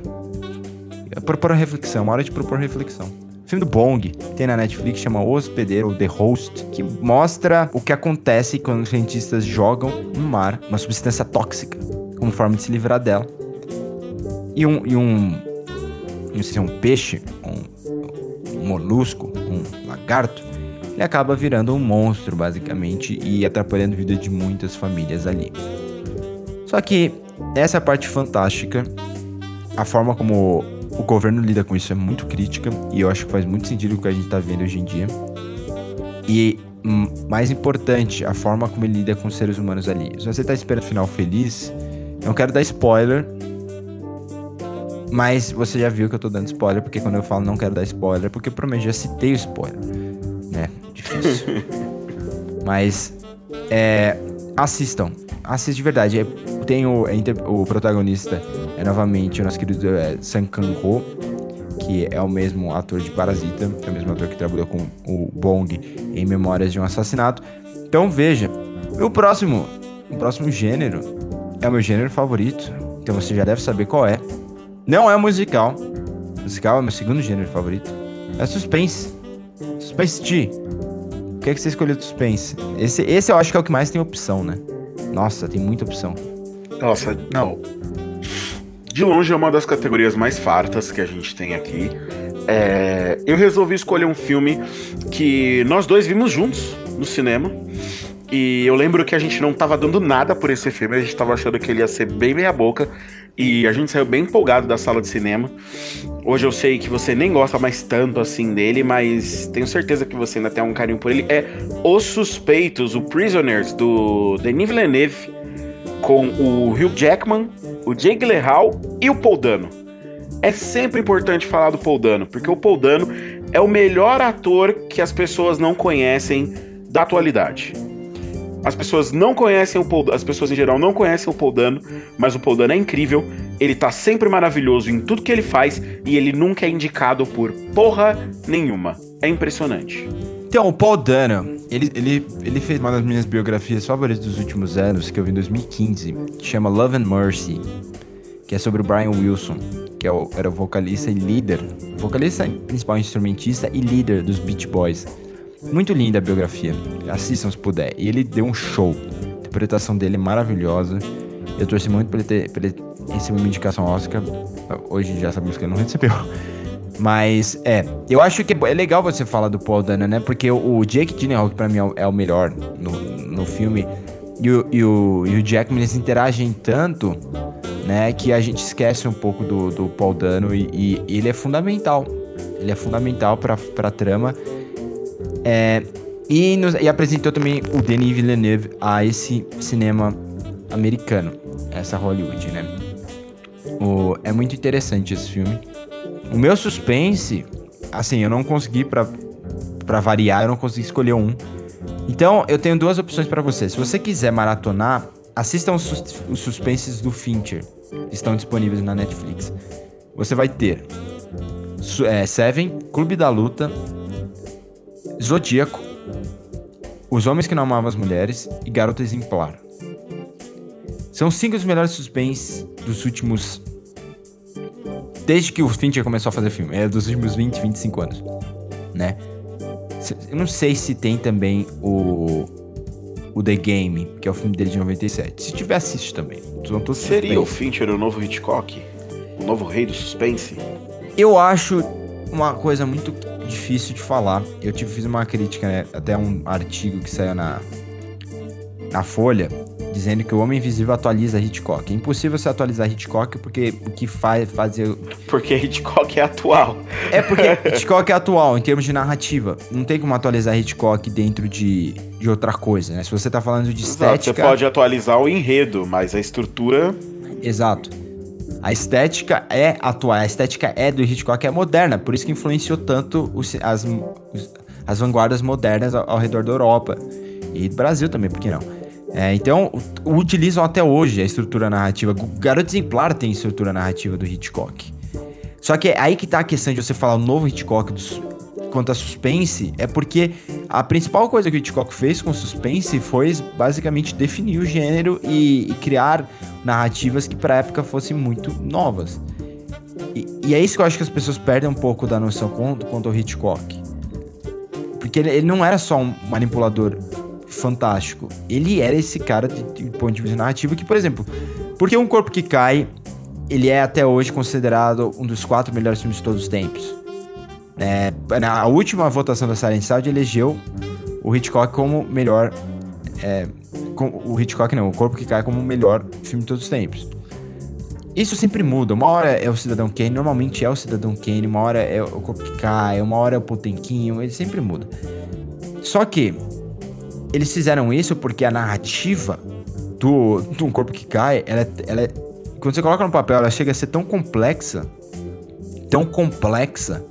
É propor reflexão, uma hora de propor reflexão. filme do Bong, tem na Netflix, chama O Hospedeiro, The Host, que mostra o que acontece quando os cientistas jogam no mar uma substância tóxica, como forma de se livrar dela. E um, e um não sei se é um peixe, um, um molusco, um lagarto, ele acaba virando um monstro, basicamente, e atrapalhando a vida de muitas famílias ali. Só que essa é parte fantástica, a forma como o governo lida com isso é muito crítica, e eu acho que faz muito sentido o que a gente tá vendo hoje em dia. E hum, mais importante, a forma como ele lida com os seres humanos ali. Se você tá esperando o final feliz, não quero dar spoiler, mas você já viu que eu tô dando spoiler, porque quando eu falo não quero dar spoiler, porque provavelmente já citei o spoiler. Né? Difícil. Mas, é. Assistam. Assistam de verdade. É, tem o, é, o protagonista, é novamente o nosso querido é, Sang Kang-ho, que é o mesmo ator de Parasita, que é o mesmo ator que trabalhou com o Bong em Memórias de um Assassinato. Então veja. O próximo, o próximo gênero é o meu gênero favorito. Então você já deve saber qual é. Não é musical. Musical é meu segundo gênero favorito. É suspense. Suspense T. Por que, é que você escolheu suspense? Esse, esse eu acho que é o que mais tem opção, né? Nossa, tem muita opção. Nossa, não. De longe é uma das categorias mais fartas que a gente tem aqui. É, eu resolvi escolher um filme que nós dois vimos juntos no cinema. E eu lembro que a gente não tava dando nada por esse filme, a gente tava achando que ele ia ser bem meia boca. E a gente saiu bem empolgado da sala de cinema. Hoje eu sei que você nem gosta mais tanto assim dele, mas tenho certeza que você ainda tem um carinho por ele. É Os Suspeitos, o Prisoners, do Denis Villeneuve, com o Hugh Jackman, o Jake Gyllenhaal e o Paul Dano. É sempre importante falar do Paul Dano, porque o Paul Dano é o melhor ator que as pessoas não conhecem da atualidade. As pessoas não conhecem o Paul, as pessoas em geral não conhecem o Paul Dano, mas o Paul Dano é incrível. Ele tá sempre maravilhoso em tudo que ele faz e ele nunca é indicado por porra nenhuma. É impressionante. Então, o Paul Dano, ele, ele, ele fez uma das minhas biografias favoritas dos últimos anos, que eu vi em 2015, que chama Love and Mercy, que é sobre o Brian Wilson, que é era o vocalista e líder, vocalista principal instrumentista e líder dos Beach Boys. Muito linda a biografia. Assistam se puder. E ele deu um show. A interpretação dele é maravilhosa. Eu torci muito pra ele, ter, pra ele receber uma indicação Oscar. Hoje já sabemos que ele não recebeu. Mas, é. Eu acho que é legal você falar do Paul Dano, né? Porque o Jake Gyllenhaal, que pra mim é o melhor no, no filme, e o, e, o, e o Jackman, eles interagem tanto, né? Que a gente esquece um pouco do, do Paul Dano e, e, ele é fundamental. Ele é fundamental pra, pra trama. É, e, nos, e, apresentou também o Denis Villeneuve a esse cinema americano, essa Hollywood, né? O, é muito interessante esse filme. O meu suspense, assim, eu não consegui para para variar, eu não consegui escolher um. Então, eu tenho duas opções para você. Se você quiser maratonar, assistam os, sus os suspenses do Fincher. Estão disponíveis na Netflix. Você vai ter é, Seven, Clube da Luta, Zodíaco, Os Homens que Não Amavam as Mulheres e Garota Exemplar. São cinco dos melhores suspense dos últimos. Desde que o Fincher começou a fazer filme. É dos últimos 20, 25 anos. Né? Eu não sei se tem também o. O The Game, que é o filme dele de 97. Se tiver, assiste também. Seria o Fincher o novo Hitchcock? O novo rei do suspense? Eu acho uma coisa muito difícil de falar. Eu tive, fiz uma crítica, né, até um artigo que saiu na, na Folha, dizendo que o Homem Invisível atualiza Hitchcock. É impossível você atualizar Hitchcock porque o que faz fazer. Porque Hitchcock é atual. É porque Hitchcock é atual em termos de narrativa. Não tem como atualizar Hitchcock dentro de, de outra coisa, né? Se você tá falando de estética. Exato, você pode atualizar o enredo, mas a estrutura. Exato. A estética é atual, a estética é do Hitchcock, é moderna, por isso que influenciou tanto os, as, as vanguardas modernas ao, ao, redor da Europa. E do Brasil também, por que não? É, então, utilizam até hoje a estrutura narrativa. Garoto Exemplar tem estrutura narrativa do Hitchcock. Só que é aí que tá a questão de você falar o novo Hitchcock dos, quanto a suspense, é porque a principal coisa que o Hitchcock fez com suspense foi basicamente definir o gênero e, e criar narrativas que pra época fossem muito novas. E, e, é isso que eu acho que as pessoas perdem um pouco da noção quanto, quanto ao Hitchcock. Porque ele, ele não era só um manipulador fantástico. Ele era esse cara de, de ponto de vista narrativo que, por exemplo, porque Um Corpo que Cai, ele é até hoje considerado um dos quatro melhores filmes de todos os tempos. É, na última votação da Silent Sound elegeu o Hitchcock como melhor. É, com, o Hitchcock não, o Corpo que Cai como o melhor filme de todos os tempos. Isso sempre muda. Uma hora é o Cidadão Kane, normalmente é o Cidadão Kane, uma hora é o Corpo que Cai, uma hora é o Potemkinho, ele sempre muda. Só que eles fizeram isso porque a narrativa do, do Um Corpo que Cai, ela, ela, quando você coloca no papel, ela chega a ser tão complexa, tão complexa,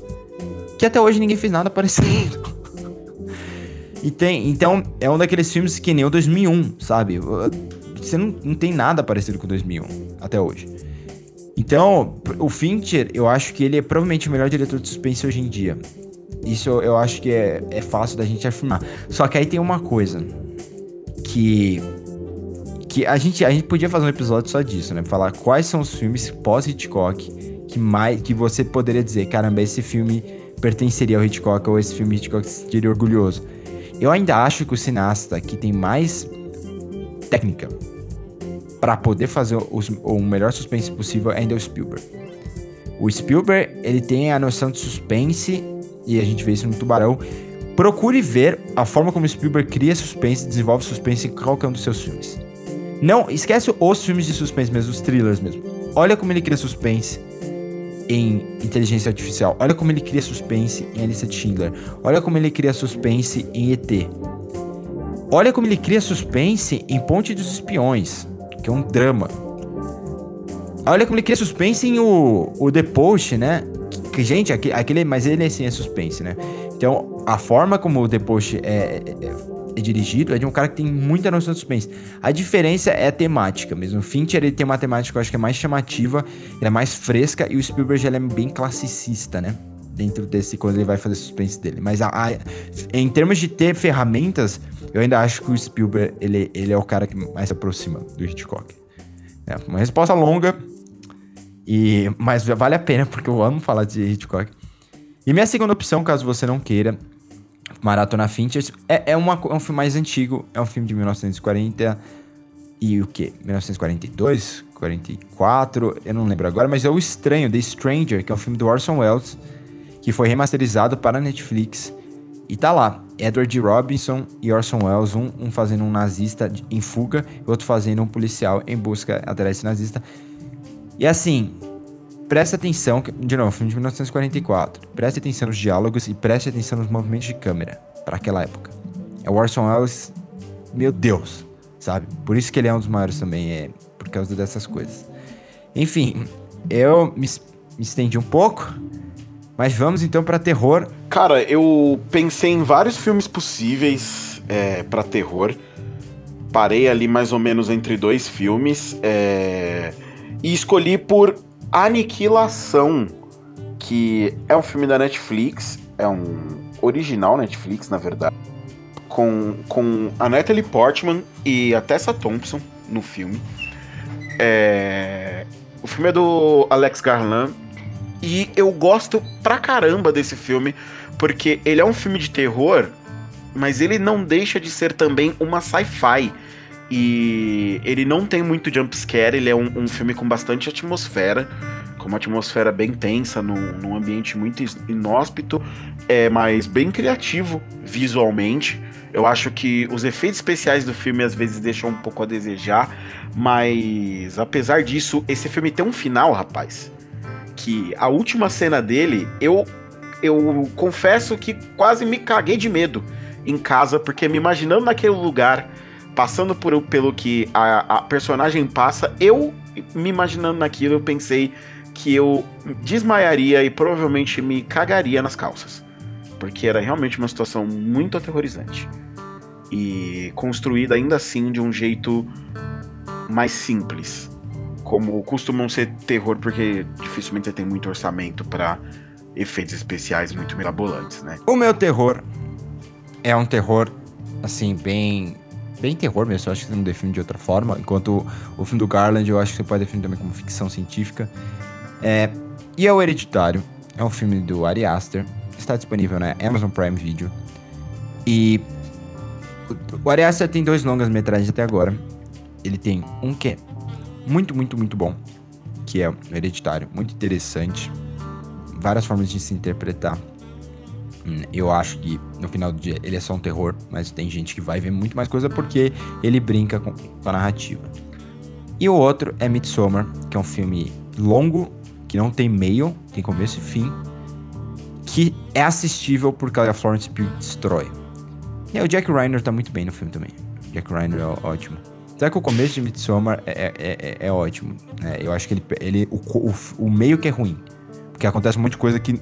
que até hoje ninguém fez nada parecido. e tem, então, é um daqueles filmes que nem o 2001, sabe? Você não, não tem nada parecido com o 2001 até hoje. Então, o Fincher, eu acho que ele é provavelmente o melhor diretor de suspense hoje em dia. Isso eu acho que é, é fácil da gente afirmar. Só que aí tem uma coisa que que a gente, a gente podia fazer um episódio só disso, né? Falar quais são os filmes pós-Hitchcock que mais que você poderia dizer, caramba, esse filme pertenceria ao Hitchcock ou esse filme Hitchcock seria orgulhoso. Eu ainda acho que o cineasta que tem mais técnica para poder fazer o, o melhor suspense possível ainda é o Spielberg. O Spielberg, ele tem a noção de suspense e a gente vê isso no Tubarão. Procure ver a forma como o Spielberg cria suspense, desenvolve suspense em qualquer um dos seus filmes. Não, esquece os filmes de suspense mesmo, os thrillers mesmo. Olha como ele cria suspense em Inteligência Artificial. Olha como ele cria suspense em A Lista de Schindler. Olha como ele cria suspense em ET. Olha como ele cria suspense em Ponte dos Espiões, que é um drama. Olha como ele cria suspense em o, o The Post, né? Que, gente, aquele, mas ele assim é suspense, né? Então, a forma como o The Post é, é, é dirigido é de um cara que tem muita noção de suspense. A diferença é a temática mesmo. O Fincher ele tem uma temática que eu acho que é mais chamativa, é mais fresca e o Spielberg ele é bem classicista, né? Dentro desse quando ele vai fazer suspense dele. Mas a, a, em termos de ter ferramentas, eu ainda acho que o Spielberg ele, ele é o cara que mais se aproxima do Hitchcock. É uma resposta longa, e mas vale a pena porque eu amo falar de Hitchcock. E minha segunda opção, caso você não queira, Maratona Fincher. É, é, uma, é um filme mais antigo, é um filme de 1940 e o que? 1942? 44? Eu não lembro agora, mas é O Estranho, The Stranger, que é um filme do Orson Welles, que foi remasterizado para a Netflix. E tá lá, Edward Robinson e Orson Welles, um, um fazendo um nazista em fuga, e outro fazendo um policial em busca atrás desse nazista. E assim, Preste atenção, de novo, filme de 1944. Preste atenção nos diálogos e preste atenção nos movimentos de câmera para aquela época. É o Orson Welles, meu Deus, sabe? Por isso que ele é um dos maiores também, é por causa dessas coisas. Enfim, eu me, me estendi um pouco, mas vamos então para terror. Cara, eu pensei em vários filmes possíveis é, para terror. Parei ali mais ou menos entre dois filmes. É, e escolhi por Aniquilação, que é um filme da Netflix, é um original Netflix, na verdade, com, com a Natalie Portman e a Tessa Thompson no filme. É... O filme é do Alex Garland e eu gosto pra caramba desse filme, porque ele é um filme de terror, mas ele não deixa de ser também uma sci-fi. E ele não tem muito jumpscare, ele é um, um, filme com bastante atmosfera, com uma atmosfera bem tensa, num, num ambiente muito inóspito, é, mas bem criativo visualmente. Eu acho que os efeitos especiais do filme às vezes deixam um pouco a desejar, mas apesar disso, esse filme tem um final, rapaz. Que a última cena dele, eu, eu confesso que quase me caguei de medo em casa, porque me imaginando naquele lugar passando por, pelo que a, a personagem passa, eu me imaginando naquilo, eu pensei que eu desmaiaria e provavelmente me cagaria nas calças. Porque era realmente uma situação muito aterrorizante. E construída ainda assim de um jeito mais simples. Como costumam ser terror, porque dificilmente tem muito orçamento para efeitos especiais muito mirabolantes, né? O meu terror é um terror, assim, bem. Bem terror mesmo, eu acho que você não define de outra forma. Enquanto o, o filme do Garland eu acho que você pode definir também como ficção científica. É, e é o Hereditário. É um filme do Ari Aster. Está disponível na Amazon Prime Video. E o- Ari Aster tem dois longas metragens até agora. Ele tem um que é muito, muito, muito bom. Que é o Hereditário. Muito interessante. Várias formas de se interpretar. Hum, Eu acho que no final do dia ele é só um terror, mas tem gente que vai ver muito mais coisa porque ele brinca com, a narrativa. E o outro é Midsommar, que é um filme longo, que não tem meio, tem começo e fim, que é assistível porque a Florence Pugh destrói. E o Jack Reiner tá muito bem no filme também. O Jack Reiner é ótimo. Só que o começo de Midsommar é, é, é, é ótimo. né? Eu acho que ele, ele o, o, o meio que é ruim. Porque acontece um monte de coisa que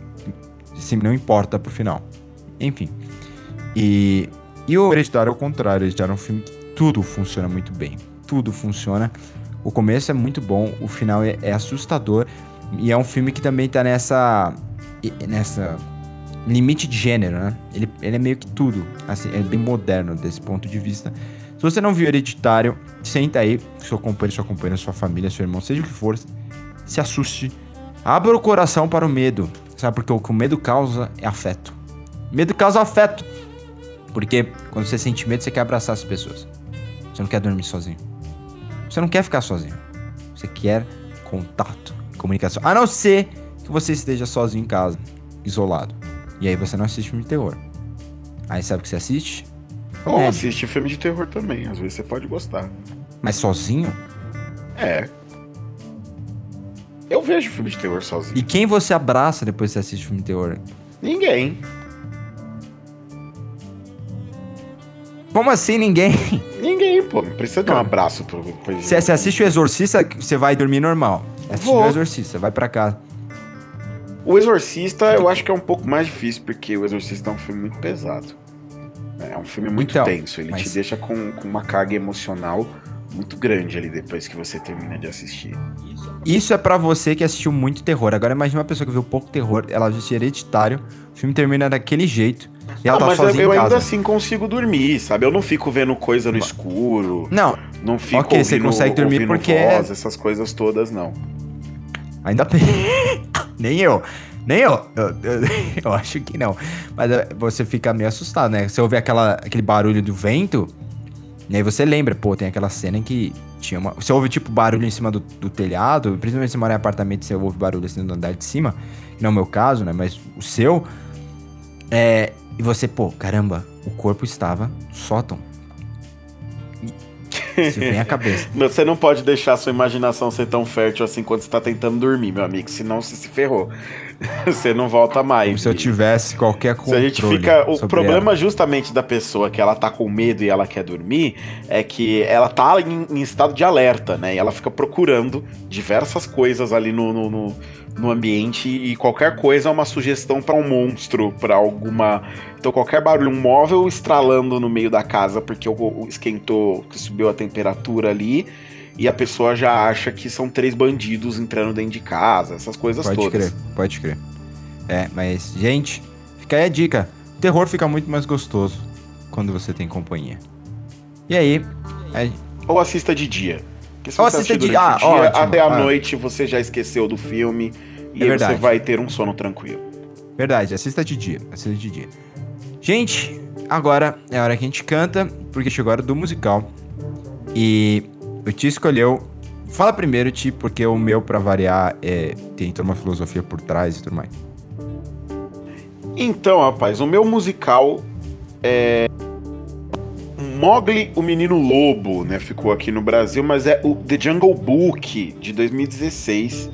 assim, não importa pro final. Enfim. E, e o Hereditário é o contrário. Hereditário é um filme que tudo funciona muito bem. Tudo funciona. O começo é muito bom, o final é, é assustador. E é um filme que também tá nessa. nessa limite de gênero, né? Ele, ele é meio que tudo. Assim, é bem moderno desse ponto de vista. Se você não viu Hereditário, senta aí, seu companheiro, sua companheira, sua família, seu irmão, seja o que for, se assuste. Abra o coração para o medo. Sabe? Porque o que o medo causa é afeto. Medo causa afeto. Porque quando você sente medo, você quer abraçar as pessoas. Você não quer dormir sozinho. Você não quer ficar sozinho. Você quer contato, comunicação. A não ser que você esteja sozinho em casa, isolado. E aí você não assiste filme de terror. Aí sabe o que você assiste? Ou assiste filme de terror também, às vezes você pode gostar. Mas sozinho? É. Eu vejo filme de terror sozinho. E quem você abraça depois que você assiste filme de terror? Ninguém. Como assim ninguém? Ninguém, pô. Não precisa de um abraço pro. pro Você, você assiste o Exorcista, você vai dormir normal. Assiste Vou. o Exorcista, vai pra casa. O Exorcista eu acho que é um pouco mais difícil, porque o Exorcista é um filme muito pesado. É um filme muito Então, tenso. Ele mas- te deixa com, com uma carga emocional muito grande ali depois que você termina de assistir. Isso é pra você que assistiu muito terror. Agora imagine uma pessoa que viu pouco terror, ela assiste Hereditário, o filme termina daquele jeito, e ela Não, tá mas eu, sozinha eu casa. ainda assim consigo dormir, sabe? Eu não fico vendo coisa no escuro, Não, não fico Ok, você ouvindo, consegue dormir porque é- voz, essas coisas todas, não. ainda bem. Nem eu. Nem eu. Eu, eu- eu acho que não. Mas é, você fica meio assustado, né? Você ouve aquela, aquele barulho do vento, e aí você lembra, pô, tem aquela cena em que tinha uma. Você ouve tipo barulho em cima do, do telhado, principalmente se mora em apartamento, você ouve barulho assim no andar de cima. Não é o meu caso, né? Mas o seu. É. E você, pô, caramba, o corpo estava no sótão. Isso vem à cabeça. Você não pode deixar a sua imaginação ser tão fértil assim quando você tá tentando dormir, meu amigo, senão você se ferrou. você não volta mais. Como se eu tivesse qualquer Se controle. a gente fica. O problema ela. justamente da pessoa que ela tá com medo e ela quer dormir é que ela tá em, em estado de alerta, né? E ela fica procurando diversas coisas ali no, no, no- no ambiente e qualquer coisa é uma sugestão pra um monstro, pra alguma. Então qualquer barulho, um móvel estralando no meio da casa porque o esquentou, que subiu a temperatura ali. E a pessoa já acha que são três bandidos entrando dentro de casa, essas coisas Pode todas. crer, pode crer. É, mas, gente, fica aí a dica. O terror fica muito mais gostoso quando você tem companhia. E aí, aí Ou assista de dia. Porque se Ou você assista de- durante ah, dia, ótimo, até a ah. noite você já esqueceu do filme e É você vai ter um sono tranquilo. verdade, assista de dia, assista de dia. Gente, agora é a hora que a gente canta, porque chegou a hora do musical. E o Ti escolheu. Fala primeiro, Ti, porque o meu, pra variar, é, tem toda uma filosofia por trás e tudo mais. Então, rapaz, o meu musical é Mogli, o Menino Lobo, né? Ficou aqui no Brasil, mas é o The Jungle Book de 2016,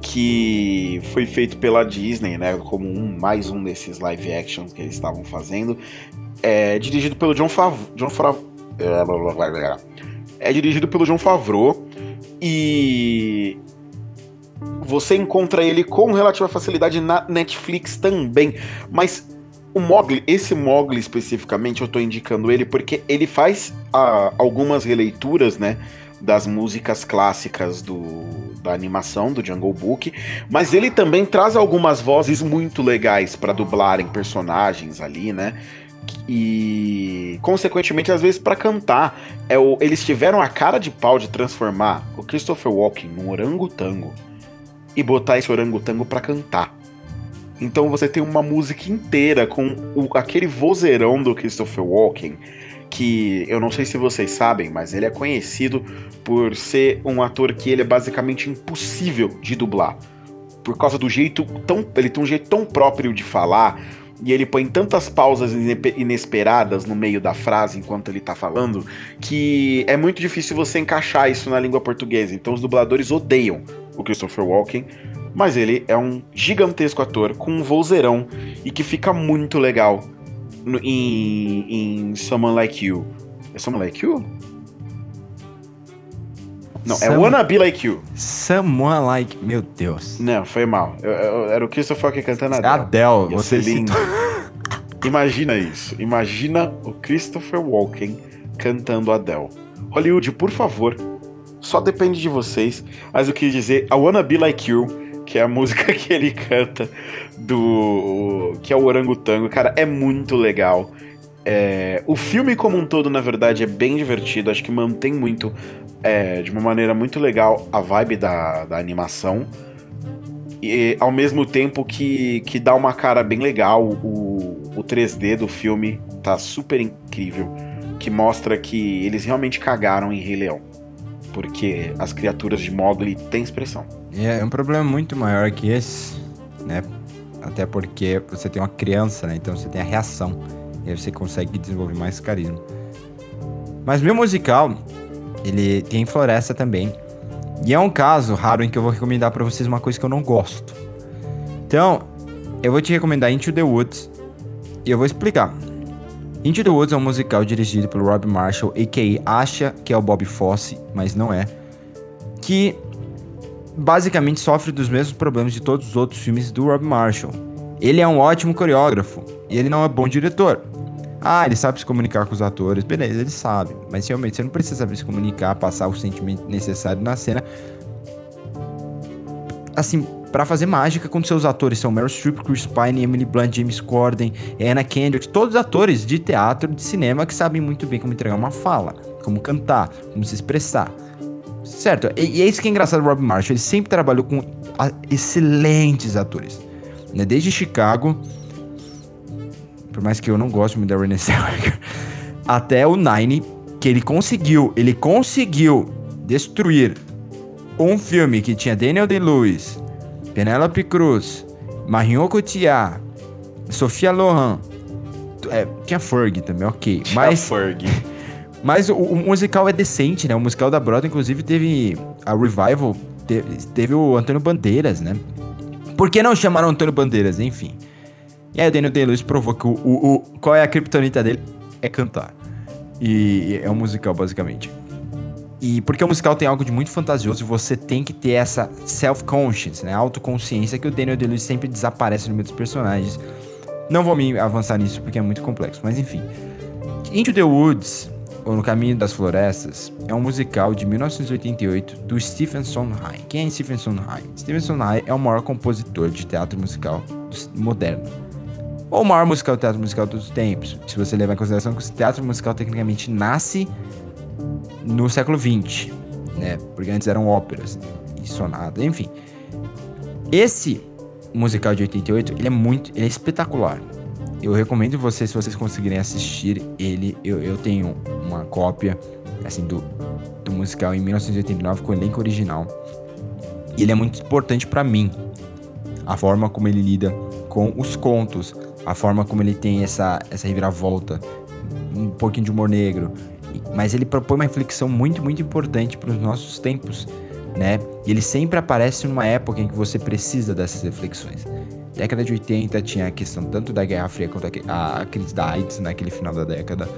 que foi feito pela Disney, né? Como um, mais um desses live action que eles estavam fazendo. É dirigido pelo John Favreau. John Fra... É dirigido pelo John Favreau e você encontra ele com relativa facilidade na Netflix também. Mas o Mogli, esse Mogli especificamente, eu tô indicando ele porque ele faz ah, algumas releituras, né? Das músicas clássicas do, da animação do Jungle Book, mas ele também traz algumas vozes muito legais para dublarem personagens ali, né? E, consequentemente, às vezes para cantar, é o, eles tiveram a cara de pau de transformar o Christopher Walken num orangotango e botar esse orangotango para cantar. Então você tem uma música inteira com o, aquele vozeirão do Christopher Walken, que eu não sei se vocês sabem, mas ele é conhecido por ser um ator que ele é basicamente impossível de dublar. Por causa do jeito tão. Ele tem um jeito tão próprio de falar, e ele põe tantas pausas inesperadas no meio da frase enquanto ele tá falando, que é muito difícil você encaixar isso na língua portuguesa. Então os dubladores odeiam o Christopher Walken, mas ele é um gigantesco ator com um vozeirão e que fica muito legal em, em Someone Like You. É Someone Like You? Não, é Some... é Wanna Be Like You. Someone Like... Meu Deus. Não, foi mal. Eu, eu, era o Christopher Walken cantando Adele. Adele, Ia você lindo. Imagina isso. Imagina o Christopher Walken cantando Adele. Hollywood, por favor, só depende de vocês. Mas eu queria dizer, I Wanna Be Like You, que é a música que ele canta do. que é o Orangotango, cara, é muito legal. É, o filme como um todo, na verdade, é bem divertido. Acho que mantém muito, é, de uma maneira muito legal, a vibe da, da animação. E ao mesmo tempo que, que dá uma cara bem legal, o, o 3D do filme tá super incrível. Que mostra que eles realmente cagaram em Rei Leão porque as criaturas de Mowgli têm expressão. É, é um problema muito maior que esse, né? Até porque você tem uma criança, né? Então você tem a reação. E aí você consegue desenvolver mais carisma. Mas meu musical, ele tem floresta também. E é um caso raro em que eu vou recomendar para vocês uma coisa que eu não gosto. Então, eu vou te recomendar Into the Woods. E eu vou explicar. Into the Woods é um musical dirigido pelo Rob Marshall, a.k.a. acha que é o Bob Fosse, mas não é. Que basicamente sofre dos mesmos problemas de todos os outros filmes do Rob Marshall. Ele é um ótimo coreógrafo e ele não é bom diretor. Ah, ele sabe se comunicar com os atores, beleza, ele sabe. Mas realmente você não precisa saber se comunicar, passar o sentimento necessário na cena. Assim, para fazer mágica quando seus atores são Meryl Streep, Chris Pine, Emily Blunt, James Corden, Anna Kendrick, todos atores de teatro, de cinema que sabem muito bem como entregar uma fala, como cantar, como se expressar. Certo? E, é isso que é engraçado do Rob Marshall, ele sempre trabalhou com excelentes atores. Né? Desde Chicago, por mais que eu não goste muito da Zellweger, até o Nine, que ele conseguiu, ele conseguiu destruir um filme que tinha Daniel Day-Lewis, Penélope Cruz, Marion Cotillard, Sofia Lohan. É, tinha Ferg também, ok. Tinha mas, Ferg. Mas o, o, musical é decente, né? O musical da Broadway, inclusive, teve a Revival, teve, teve o Antônio Bandeiras, né? Por que não chamaram Antônio Bandeiras? Enfim. E aí o Daniel Day-Lewis provou que o, o, o, qual é a criptonita dele? É cantar. E é um musical, basicamente. E porque o musical tem algo de muito fantasioso, você tem que ter essa self-conscience, né? Autoconsciência que o Daniel Day-Lewis sempre desaparece no meio dos personagens. Não vou me avançar nisso porque é muito complexo, mas enfim. Into the Woods, ou No Caminho das Florestas, é um musical de 1988 do Stephen Sondheim. Quem é Stephen Sondheim? Stephen Sondheim é o maior compositor de teatro musical moderno. Ou o maior musical teatro musical de todos os tempos. Se você levar em consideração que o teatro musical tecnicamente nasce no século XX, né? Porque antes eram óperas e sonatas, enfim. Esse musical de 88, ele é muito, ele é espetacular. Eu recomendo vocês, se vocês conseguirem assistir ele, eu, eu tenho uma cópia, assim, do, do musical em 1989 com o elenco original. E ele é muito importante para mim. A forma como ele lida com os contos, a forma como ele tem essa, essa reviravolta, um pouquinho de humor negro, mas ele propõe uma reflexão muito, muito importante para os nossos tempos, né? E ele sempre aparece numa época em que você precisa dessas reflexões. Década de 80 tinha a questão tanto da Guerra Fria quanto a, crise da AIDS naquele final da década,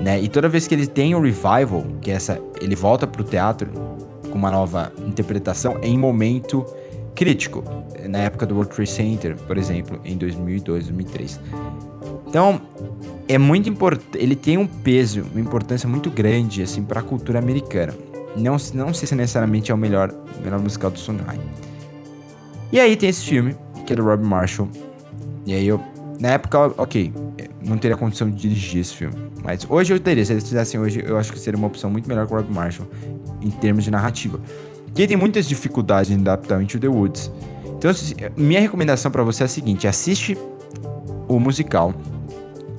né? E toda vez que ele tem o um revival, que é essa, ele volta para o teatro com uma nova interpretação em momento crítico, na época do World Trade Center, por exemplo, em 2002, 2003. Então, é muito importante, ele tem um peso, uma importância muito grande assim para a cultura americana. Não, não sei se necessariamente é o melhor, melhor musical do Sondheim. E aí tem esse filme, que é do Rob Marshall. E aí eu, na época, ok, não teria condição de dirigir esse filme. Mas hoje eu teria. Se eles fizessem hoje, eu acho que seria uma opção muito melhor que o Rob Marshall em termos de narrativa. Que tem muitas dificuldades em adaptar Into the Woods. Então, assim, minha recomendação para você é a seguinte: assiste o musical,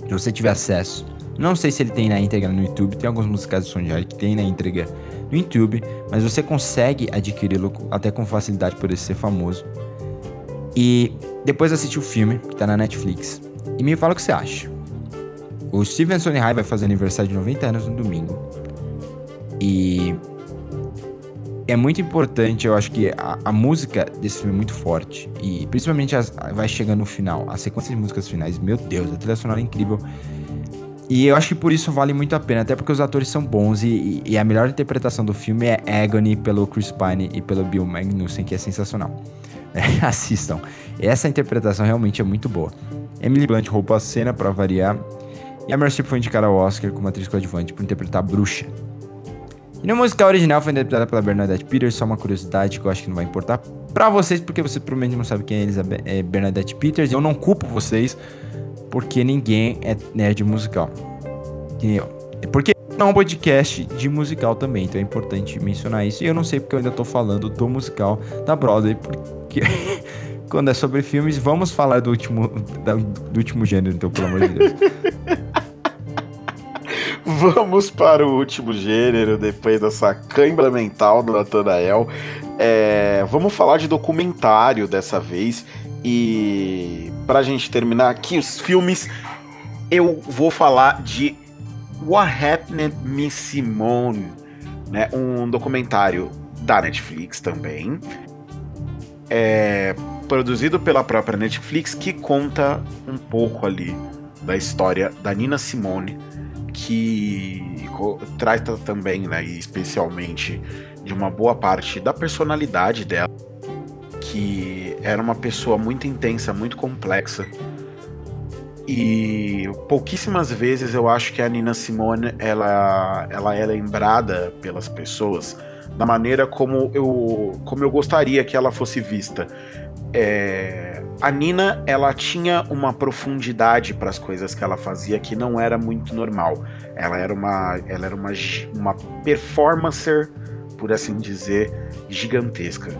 se você tiver acesso. Não sei se ele tem na íntegra no YouTube, tem alguns musicais do Sonny que tem na íntegra no YouTube, mas você consegue adquiri-lo até com facilidade por ele ser famoso. E depois assiste o filme, que tá na Netflix, e me fala o que você acha. O Steven Sondheim vai fazer aniversário de 90 anos no domingo. E é muito importante, eu acho que a, a, música desse filme é muito forte. E principalmente as, vai chegando no final. A sequência de músicas finais, meu Deus, a trilha sonora é incrível. E eu acho que por isso vale muito a pena, até porque os atores são bons e, e a melhor interpretação do filme é Agony pelo Chris Pine e pelo Bill Magnussen, que é sensacional. É, assistam. Essa interpretação realmente é muito boa. Emily Blunt roubou a cena para variar. E a Mercy foi indicada ao Oscar como atriz coadjuvante por interpretar bruxa. E no musical original foi interpretada pela Bernadette Peters, só uma curiosidade que eu acho que não vai importar para vocês, porque você provavelmente não sabe quem é Elizabeth, é Bernadette Peters. Eu não culpo vocês, porque ninguém é nerd musical. Porque não é um podcast de musical também, então é importante mencionar isso. E eu não sei porque eu ainda tô falando do musical da Broadway, porque quando é sobre filmes, vamos falar do último, do último gênero, então, pelo amor de Deus. Vamos para o último gênero, depois dessa cãibra mental do Nathanael. É, vamos falar de documentário dessa vez. E pra gente terminar aqui os filmes, eu vou falar de What Happened Miss Simone, né? Um documentário da Netflix também. É produzido pela própria Netflix que conta um pouco ali da história da Nina Simone, que trata também, né, especialmente de uma boa parte da personalidade dela que era uma pessoa muito intensa, muito complexa. E pouquíssimas vezes eu acho que a Nina Simone ela, ela é lembrada pelas pessoas da maneira como eu, como eu gostaria que ela fosse vista. É, a Nina ela tinha uma profundidade para as coisas que ela fazia que não era muito normal. Ela era uma, ela era uma, uma performancer, por assim dizer, gigantesca.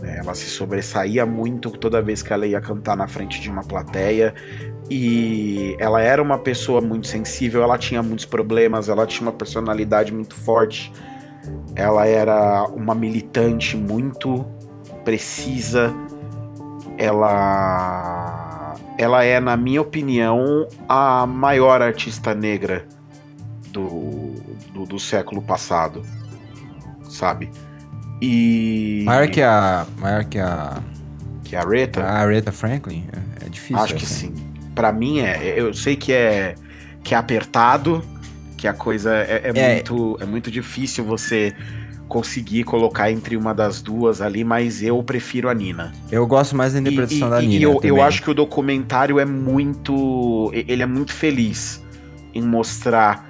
Né? Ela se sobressaía muito toda vez que ela ia cantar na frente de uma plateia. E ela era uma pessoa muito sensível, ela tinha muitos problemas, ela tinha uma personalidade muito forte. Ela era uma militante muito precisa. Ela ela é, na minha opinião, a maior artista negra do, do, do século passado, sabe? E. Maior que a. Maior que a. Que a Aretha? A Aretha Franklin? É, é difícil. Acho que assim. sim. Pra mim é. Eu sei que é. Que é apertado, que a coisa é, é, é, muito. É muito difícil você conseguir colocar entre uma das duas ali, mas eu prefiro a Nina. Eu gosto mais da interpretação e, da e, Nina. E eu, eu acho que o documentário é muito. Ele é muito feliz em mostrar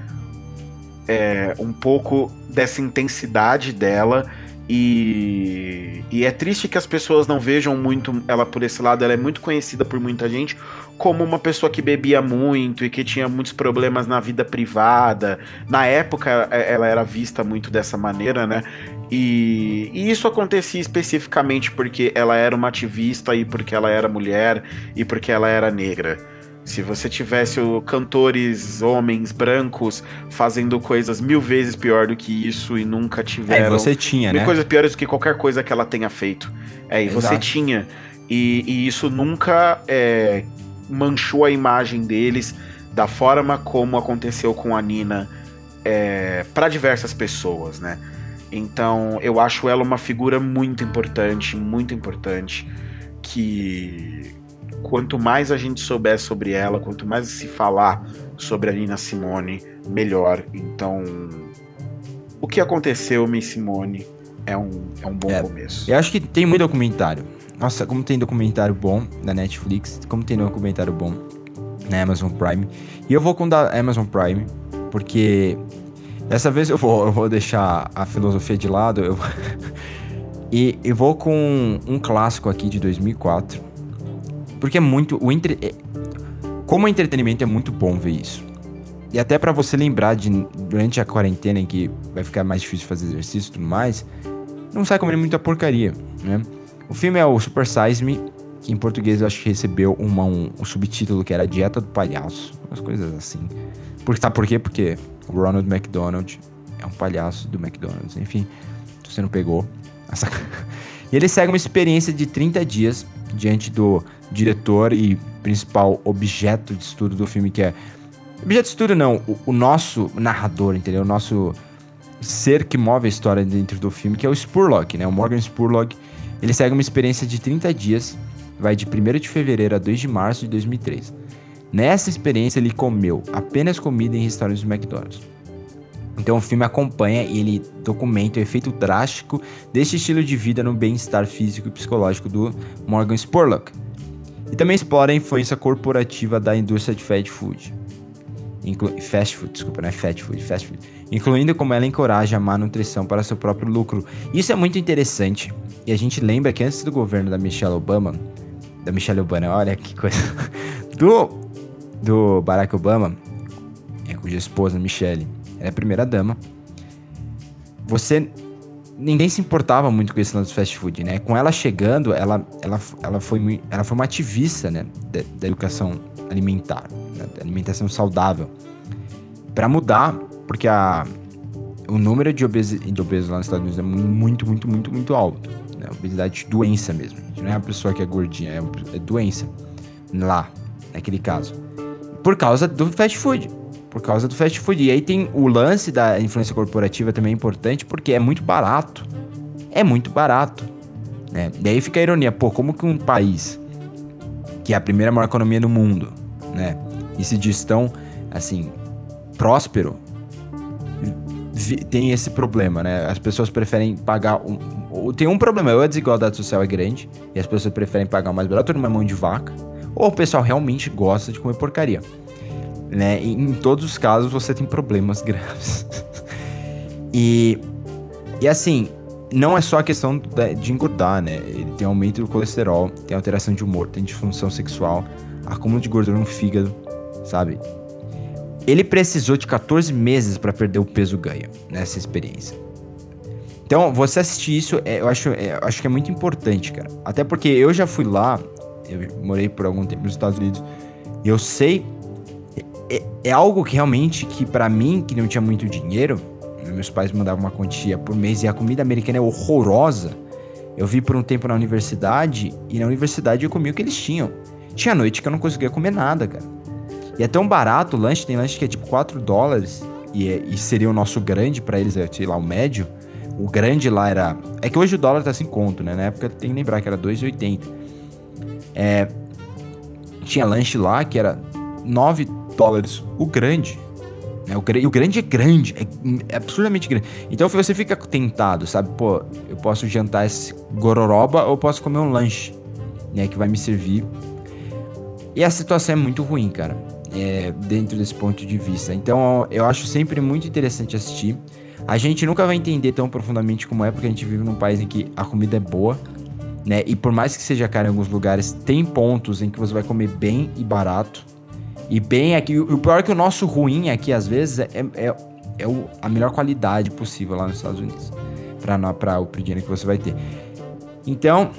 é, um pouco dessa intensidade dela e, e, é triste que as pessoas não vejam muito ela por esse lado. Ela é muito conhecida por muita gente como uma pessoa que bebia muito e que tinha muitos problemas na vida privada. Na época, é, ela era vista muito dessa maneira, né? E, e isso acontecia especificamente porque ela era uma ativista e porque ela era mulher e porque ela era negra. Se você tivesse o, cantores homens brancos fazendo coisas mil vezes pior do que isso e nunca tiveram. É, você tinha, mil né? coisas piores do que qualquer coisa que ela tenha feito. É, e Exato. você tinha. E, e isso nunca é, manchou a imagem deles da forma como aconteceu com a Nina é, para diversas pessoas, né? Então eu acho ela uma figura muito importante, muito importante, que quanto mais a gente souber sobre ela, quanto mais se falar sobre a Nina Simone, melhor. Então, o que aconteceu, Miss Simone, é um, é um bom é, começo. Eu acho que tem muito documentário. Nossa, como tem documentário bom na Netflix, como tem documentário bom na Amazon Prime. E eu vou com da Amazon Prime, porque dessa vez eu vou, eu vou deixar a filosofia de lado. Eu... e eu vou com um clássico aqui de 2004 porque é muito. O entre... É, Como entretenimento é muito bom ver isso. E até para você lembrar de durante a quarentena em que vai ficar mais difícil fazer exercício e tudo mais, não sai comendo muita porcaria, né? O filme é o Super Size Me, que em português eu acho que recebeu uma, um, um subtítulo que era Dieta do Palhaço, umas coisas assim. Por, sabe por quê? Porque o Ronald McDonald é um palhaço do McDonald's, enfim, se você não pegou. E ele segue uma experiência de 30 dias diante do diretor e principal objeto de estudo do filme, que é. Objeto de estudo não, o, o nosso narrador, entendeu? O nosso ser que move a história dentro do filme, que é o Spurlock, né? O Morgan Spurlock. Ele segue uma experiência de 30 dias, vai de 1 de fevereiro a 2 de março de 2003. Nessa experiência, ele comeu apenas comida em restaurantes do McDonald's. Então o filme acompanha e ele documenta o efeito drástico deste estilo de vida no bem-estar físico e psicológico do Morgan Spurlock. E também explora a influência corporativa da indústria de fast food. Inclu fast food, desculpa, não é fast food, fast food. Incluindo como ela encoraja a má nutrição para seu próprio lucro. Isso é muito interessante. E a gente lembra que antes do governo da Michelle Obama, da Michelle Obama, olha que coisa, do, do Barack Obama, é, cuja esposa Michelle, ela é a primeira dama, você ninguém se importava muito com esse lance do fast food, né? Com ela chegando, ela, ela, ela, foi, ela foi uma ativista, né? Da, da educação alimentar, né? Alimentação saudável. para mudar, porque a, o número de, obesi, de obesos lá nos Estados Unidos é muito, muito, muito, muito alto. Né? Obesidade de doença mesmo. Não é uma pessoa que é gordinha, é, é doença. Lá, naquele caso. Por causa do fast food por causa do fast food. E aí tem o lance da influência corporativa também importante, porque é muito barato. É muito barato. Né? E aí fica a ironia, pô, como que um país que é a primeira maior economia do mundo, né? E se diz tão, assim, próspero, tem esse problema, né? As pessoas preferem pagar um, tem um problema, ou a desigualdade social é grande e as pessoas preferem pagar mais barato numa mão de vaca, ou o pessoal realmente gosta de comer porcaria né? E em todos os casos você tem problemas graves. e, e assim, não é só a questão de engordar, né? Ele tem aumento do colesterol, tem alteração de humor, tem disfunção sexual, acúmulo de gordura no fígado, sabe? Ele precisou de 14 meses para perder o peso ganho nessa experiência. Então, você assistir isso, é, eu, acho, é, eu acho que é muito importante, cara. Até porque eu já fui lá, eu morei por algum tempo nos Estados Unidos, e eu sei é, é algo que realmente que para mim, que não tinha muito dinheiro, meus pais mandavam uma quantia por mês e a comida americana é horrorosa. Eu vi por um tempo na universidade e na universidade eu comia o que eles tinham. Tinha noite que eu não conseguia comer nada, cara. E é tão barato o lanche, tem lanche que é tipo 4 dólares e, é, e seria o nosso grande para eles, é, sei lá, o médio. O grande lá era. É que hoje o dólar tá sem conto, né? Na época tem que lembrar que era 2,80. É. Tinha lanche lá que era 9 dólares. O grande. Né? O, o grande é grande, é, é, absurdamente grande. Então você fica tentado, sabe? Pô, eu posso jantar esse gororoba ou posso comer um lanche, né? Que vai me servir. E a situação é muito ruim, cara. É, dentro desse ponto de vista. Então eu acho sempre muito interessante assistir. A gente nunca vai entender tão profundamente como é, porque a gente vive num país em que a comida é boa, né? E por mais que seja caro em alguns lugares, tem pontos em que você vai comer bem e barato. E bem aqui, o pior é que o nosso ruim aqui, às vezes, é, é, é o, a melhor qualidade possível lá nos Estados Unidos. Para o dinheiro que você vai ter. Então,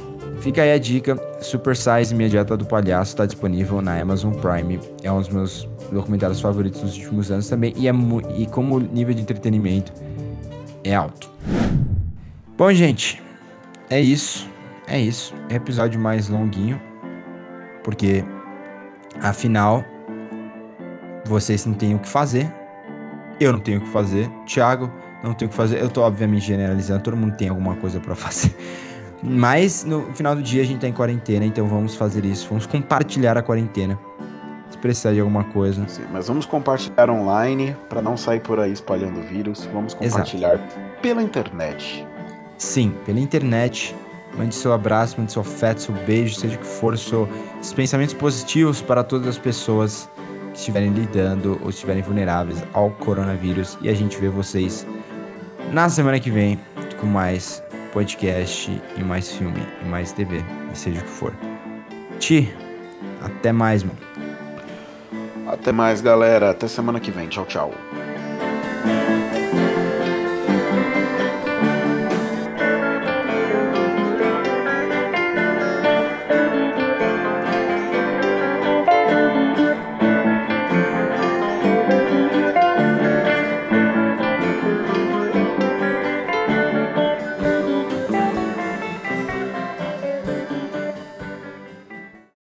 fica aí a dica. Super Size Minha Dieta do Palhaço está disponível na Amazon Prime. É um dos meus documentários favoritos dos últimos anos também. E, é e como nível de entretenimento é alto. Bom, gente, é isso. É isso. É episódio mais longuinho. Porque, afinal, vocês não têm o que fazer. Eu não tenho o que fazer. Thiago não tem o que fazer. Eu tô obviamente generalizando, todo mundo tem alguma coisa para fazer. Mas no final do dia a gente tá em quarentena, então vamos fazer isso. Vamos compartilhar a quarentena. Se precisar de alguma coisa. Sim, mas vamos compartilhar online para não sair por aí espalhando vírus. Vamos compartilhar Exato. pela internet. Sim, pela internet. Mande seu abraço, mande seu afeto, seu beijo, seja o que for, seus pensamentos positivos para todas as pessoas que estiverem lidando ou estiverem vulneráveis ao coronavírus. E a gente vê vocês na semana que vem com mais podcast e mais filme e mais TV, seja o que for. Ti, até mais, mano. Até mais, galera. Até semana que vem. Tchau, tchau.